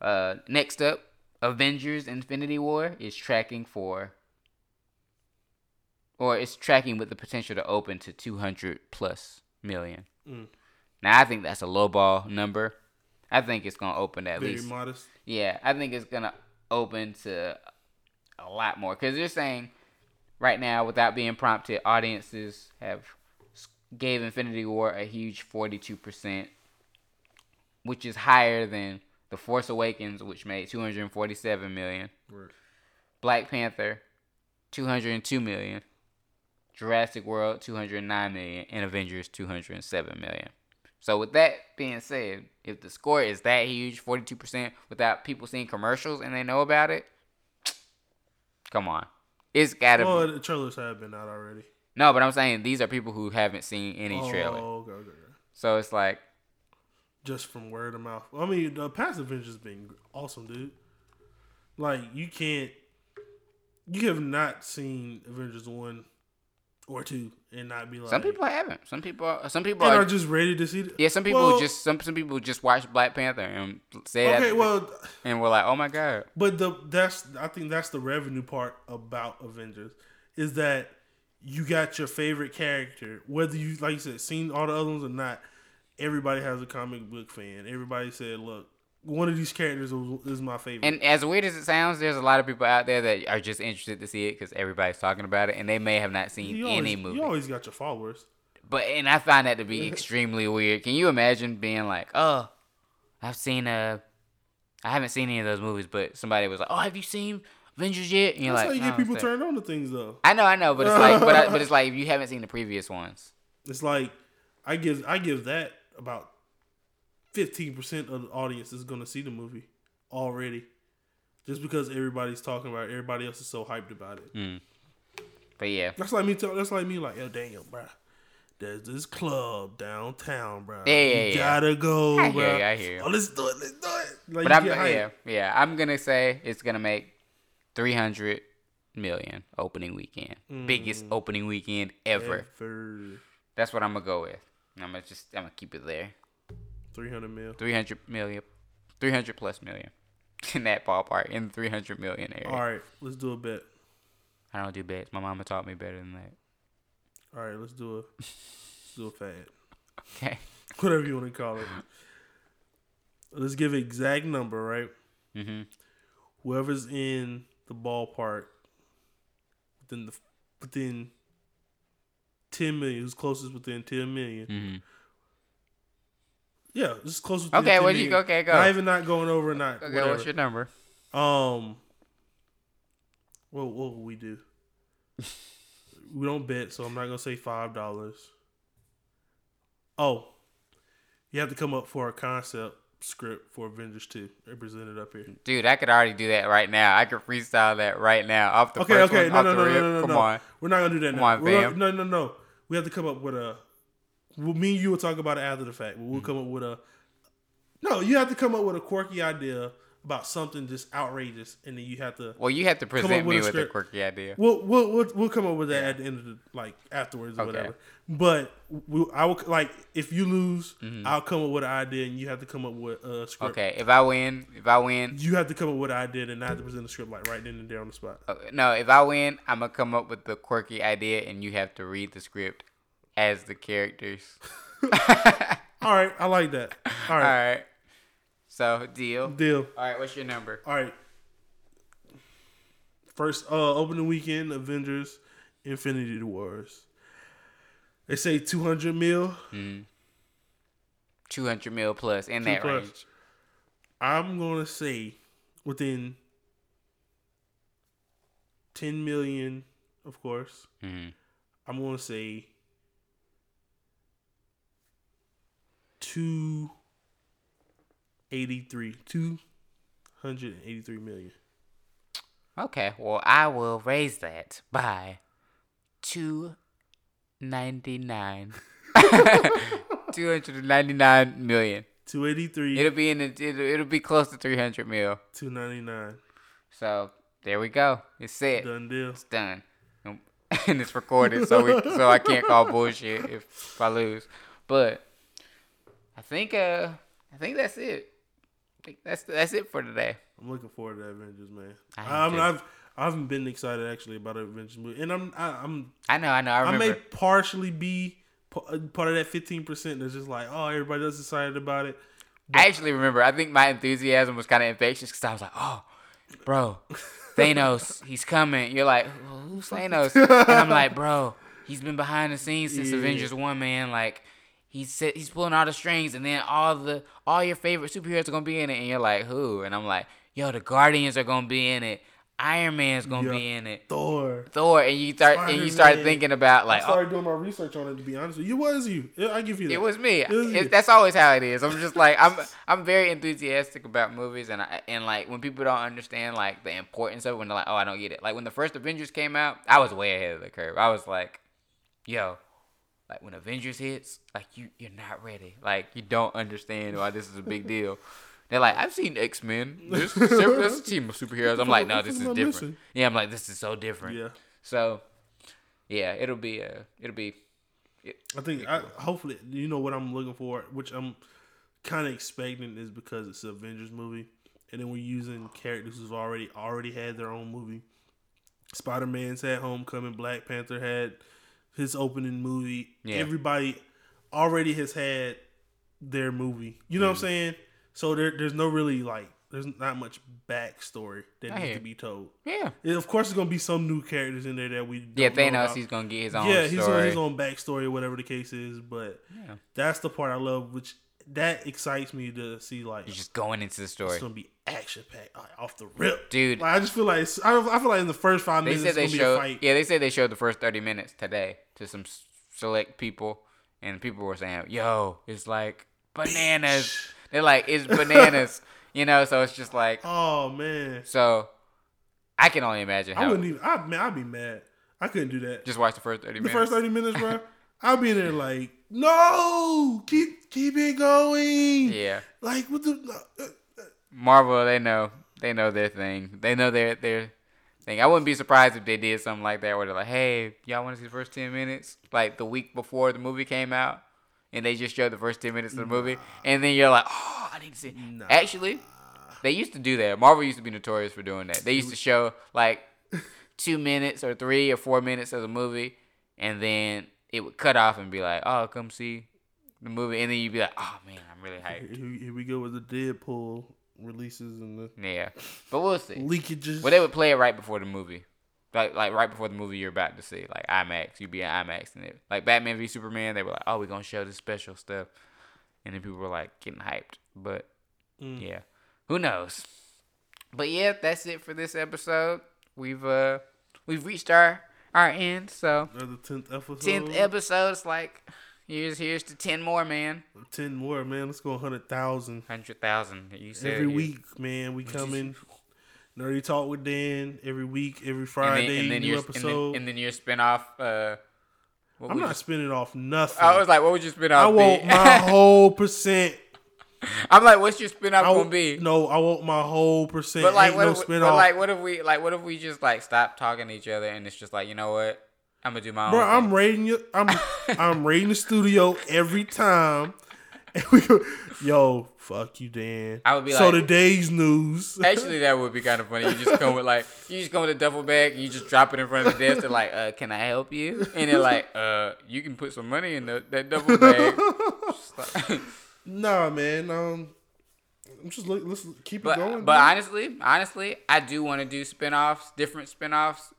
Uh, next up, Avengers: Infinity War is tracking for, or it's tracking with the potential to open to 200 plus million. Mm. Now I think that's a low ball number. I think it's gonna open at Very least. modest. Yeah, I think it's gonna open to a lot more because they're saying right now, without being prompted, audiences have gave Infinity War a huge forty-two percent, which is higher than The Force Awakens, which made two hundred forty-seven million. Right. Black Panther, two hundred two million. Jurassic World, two hundred nine million, and Avengers, two hundred seven million. So with that being said, if the score is that huge, forty two percent, without people seeing commercials and they know about it, come on, it's gotta. Well, be. the trailers have been out already. No, but I'm saying these are people who haven't seen any oh, trailer, Oh, okay, okay, okay. so it's like, Just from word of mouth. I mean, the past Avengers been awesome, dude. Like you can't, you have not seen Avengers one or two and not be like some people haven't. Some people, some people are. are just ready to see. The, yeah, some people Well- just some some people just watch Black Panther and say that, Okay, well, and we're like, oh my god. But the that's I think that's the revenue part about Avengers is that you got your favorite character, whether you like you said seen all the other ones or not. Everybody has a comic book fan. Everybody said, "Look, one of these characters is is my favorite." And as weird as it sounds, there's a lot of people out there that are just interested to see it because everybody's talking about it, and they may have not seen you any always, movie. You always got your followers. But and I find that to be extremely weird. Can you imagine being like, oh, I've seen uh, I haven't seen any of those movies, but somebody was like, oh, have you seen Avengers yet? And you're That's like, how you "No, get oh, people it's turned on to things, though. I know, I know, but it's like, but, I, but it's like if you haven't seen the previous ones. It's like I give I give that about fifteen percent of the audience is going to see the movie already, just because everybody's talking about it. Everybody else is so hyped about it. Mm. But yeah, That's like me. Tell, that's like me. Like, yo, damn, bro. There's this club downtown, bro. Yeah, yeah, you yeah. gotta go, I bro. hear you, I hear you. Oh, let's do it. Let's do it. Like, but I'm yeah, yeah, I'm gonna say it's gonna make three hundred million opening weekend, biggest opening weekend ever. Ever. That's what I'm gonna go with. I'm gonna just I'm gonna keep it there. Three hundred mil. 300 million, 300 plus million in that ballpark, in the 300 million area. All right, let's do a bet. I don't do bets. My mama taught me better than that. All right, let's do a let's do a fad. Okay. Whatever you want to call it. Let's give an exact number, right? Mm-hmm. Whoever's in the ballpark within the within ten million, who's closest within ten million. Mm-hmm. Yeah, this is close within Okay, 10 what'd you million. Okay, go. Not even not going over, or not. Okay, whatever. what's your number? Um, what what will we do? we don't bet, so I'm not gonna say five dollars. Oh, you have to come up for a concept script for Avengers Two. They presented up here. Dude, I could already do that right now. I could freestyle that right now off the Okay, first okay, one, no, off no, the no, no, no, no, Come no. on. We're not gonna do that Come now. on, We're fam. gonna- no, no, no. We have to come up with a. Well, me and you will talk about it after the fact. But we'll Mm. come up with a. No, you have to come up with a quirky idea about something just outrageous, and then you have to. Well, you have to present with me a with a quirky idea. We'll we'll we'll, we'll come up with that at the end of the like afterwards or Okay. whatever. But we, I will like if you lose, Mm-hmm. I'll come up with an idea, and you have to come up with a script. Okay, if I win, if I win, You have to come up with an idea, and I have to present the script like right then and there on the spot. uh, no, if I win, I'm gonna come up with the quirky idea, and you have to read the script as the characters. All right, I like that. All All right, right. So deal. deal. All right. What's your number? All right. First uh opening weekend, Avengers Infinity Wars. They say 200 mil. Two hundred mil plus in that plus. range. I'm going to say within 10 million, of course. Mhm. I'm going to say 283. 283 million. Okay. Well, I will raise that by two ninety nine. Two hundred and ninety nine million. 283, It'll be in the, it'll, it'll be close to three hundred mil. 299. So there we go. It's set. Done deal. It's done. And it's recorded, so we so I can't call bullshit if, if I lose. But I think uh I think that's it. That's that's it for today. I'm looking forward to Avengers, man. I am I, I too. I've I haven't been excited actually about the Avengers movie, and I'm I, I'm I know, I know, I I, may partially be uh, part of that 15 percent that's just like, oh, everybody else excited about it. I actually remember. I think my enthusiasm was kind of infectious because I was like, "Oh, bro, Thanos, he's coming." You're like, "Who's Thanos?" And I'm like, "Bro, he's been behind the scenes since Yeah. Avengers One, man. Like, he's he's pulling all the strings, and then all the all your favorite superheroes are gonna be in it." And you're like, "Who?" And I'm like, "Yo, the Guardians are gonna be in it. Iron Man's gonna Yeah. be in it. Thor. Thor." And you start and you start thinking about like. I like, oh, started doing my research on it. To be honest with you, it was you. I give you that. It was me. was. It, that's always how it is. I'm just like I'm. I'm very enthusiastic about movies, and I, and like when people don't understand like the importance of it, when they're like, "Oh, I don't get it." Like when the first Avengers came out, I was way ahead of the curve. I was like, "Yo." Like when Avengers hits, like you, you're not ready. Like you don't understand why this is a big deal. They're like, I've seen X Men. This is separate- a team of superheroes. I'm like, no, this is fuck am I different. Yeah, I'm like, this is so different. Yeah, So, yeah, it'll be uh, it'll be I think. I, hopefully, you know what I'm looking for, which I'm kind of expecting, is because it's an Avengers movie, and then we're using characters who've already already had their own movie. Spider Man's had Homecoming. Black Panther had his opening movie. Yeah. Everybody already has had their movie. You know what I'm saying? So there, there's no really like, there's not much backstory that I needs hear. to be told. yeah. And of course, there's gonna be some new characters in there that we Yeah, Thanos, he's gonna get his own yeah, he's on his own backstory or whatever the case is. But Yeah. that's the part I love, which that excites me to see. Like You're just going into the story. it's gonna be action packed like, off the rip, Dude. Like, I just feel like I, don't- I feel like in the first five They minutes said it's they be a showed. fight. Yeah, they said they showed the first thirty minutes today to some select people, and people were saying, "Yo, it's like bananas." They're like, "It's bananas," you know. So it's just like, Oh man, so I can only imagine how I wouldn't even. I man, I'd be mad. I couldn't do that. Just watch the first thirty the minutes. first thirty minutes, bro. I'll be in there like, no, keep keep it going. yeah, Like what the. Uh, Marvel, they know, they know their thing. They know their their thing. I wouldn't be surprised if they did something like that, where they're like, "Hey, y'all want to see the first ten minutes?" Like the week before the movie came out, and they just showed the first ten minutes of the movie, and then you're like, "Oh, I need to see." Nah. Actually, they used to do that. Marvel used to be notorious for doing that. They used to show like two minutes or three or four minutes of the movie, and then it would cut off and be like, "Oh, come see the movie," and then you'd be like, "Oh man, I'm really hyped." here, we go with the Deadpool releases and the Yeah, but we'll see. leakages. Well, they would play it right before the movie, like like right before the movie you're about to see, like IMAX. You'd be in IMAX, and it, like Batman v Superman, they were like, "Oh, we're gonna show this special stuff," and then people were like getting hyped. But Mm. yeah, who knows? But yeah, that's it for this episode. We've uh we've reached our our end. So Another tenth episode. tenth episode. It's like here's here's to ten more, man. Ten more, man. Let's go hundred thousand. Hundred thousand. You said every you- week, man. We coming. Nerdy talk with Dan every week, every And then, Friday, and then new your episode. and then, and then your spinoff. Uh, I'm not you- spinning off nothing. I was like, what would your spinoff I want my whole percent. I'm like, what's your spin off gonna be? no, I want my whole percent. but like, Ain't what no if, spin but off. like, what if we like, what if we just like stop talking to each other and it's just like, you know what? I'm gonna do my own. Bro, thing. I'm rating you. I'm I'm rating the studio every time. And we go, yo, fuck you, Dan. I would be so like- today's news. Actually, that would be kind of funny. You just come with like, you just come with a duffel bag and you just drop it in front of the desk. They're like, uh, "Can I help you?" And they're like, "Uh, you can put some money in the, that duffel bag." Nah, man. Um, I'm just look. Let's keep it But going. but dude. honestly, honestly, I do want to do spin-offs, different spin-offs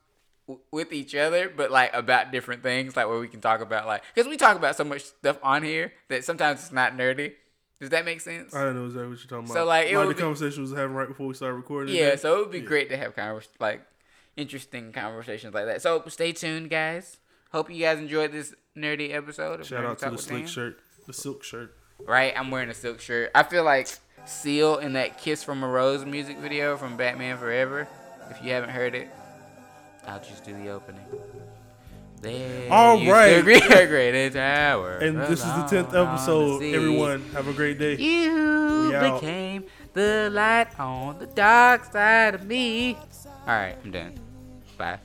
w- with each other, but like about different things, like where we can talk about like because we talk about so much stuff on here that sometimes it's not nerdy. Does that make sense? I don't know exactly what you're talking about. So, like, it like the be- conversation was having right before we started recording. yeah, so it would be great to have convers like interesting conversations like that. So stay tuned, guys. Hope you guys enjoyed this nerdy episode. Of shout out to the slick Dan. shirt, the silk shirt. Right, I'm wearing a silk shirt. I feel like Seal in that "Kiss from a Rose" music video from Batman Forever. If you haven't heard it, I'll just do the opening. There All right. to be a great tower. And this is the tenth episode. the. Everyone, have a great day. You became the light on the dark side of me. All right, I'm done. Bye.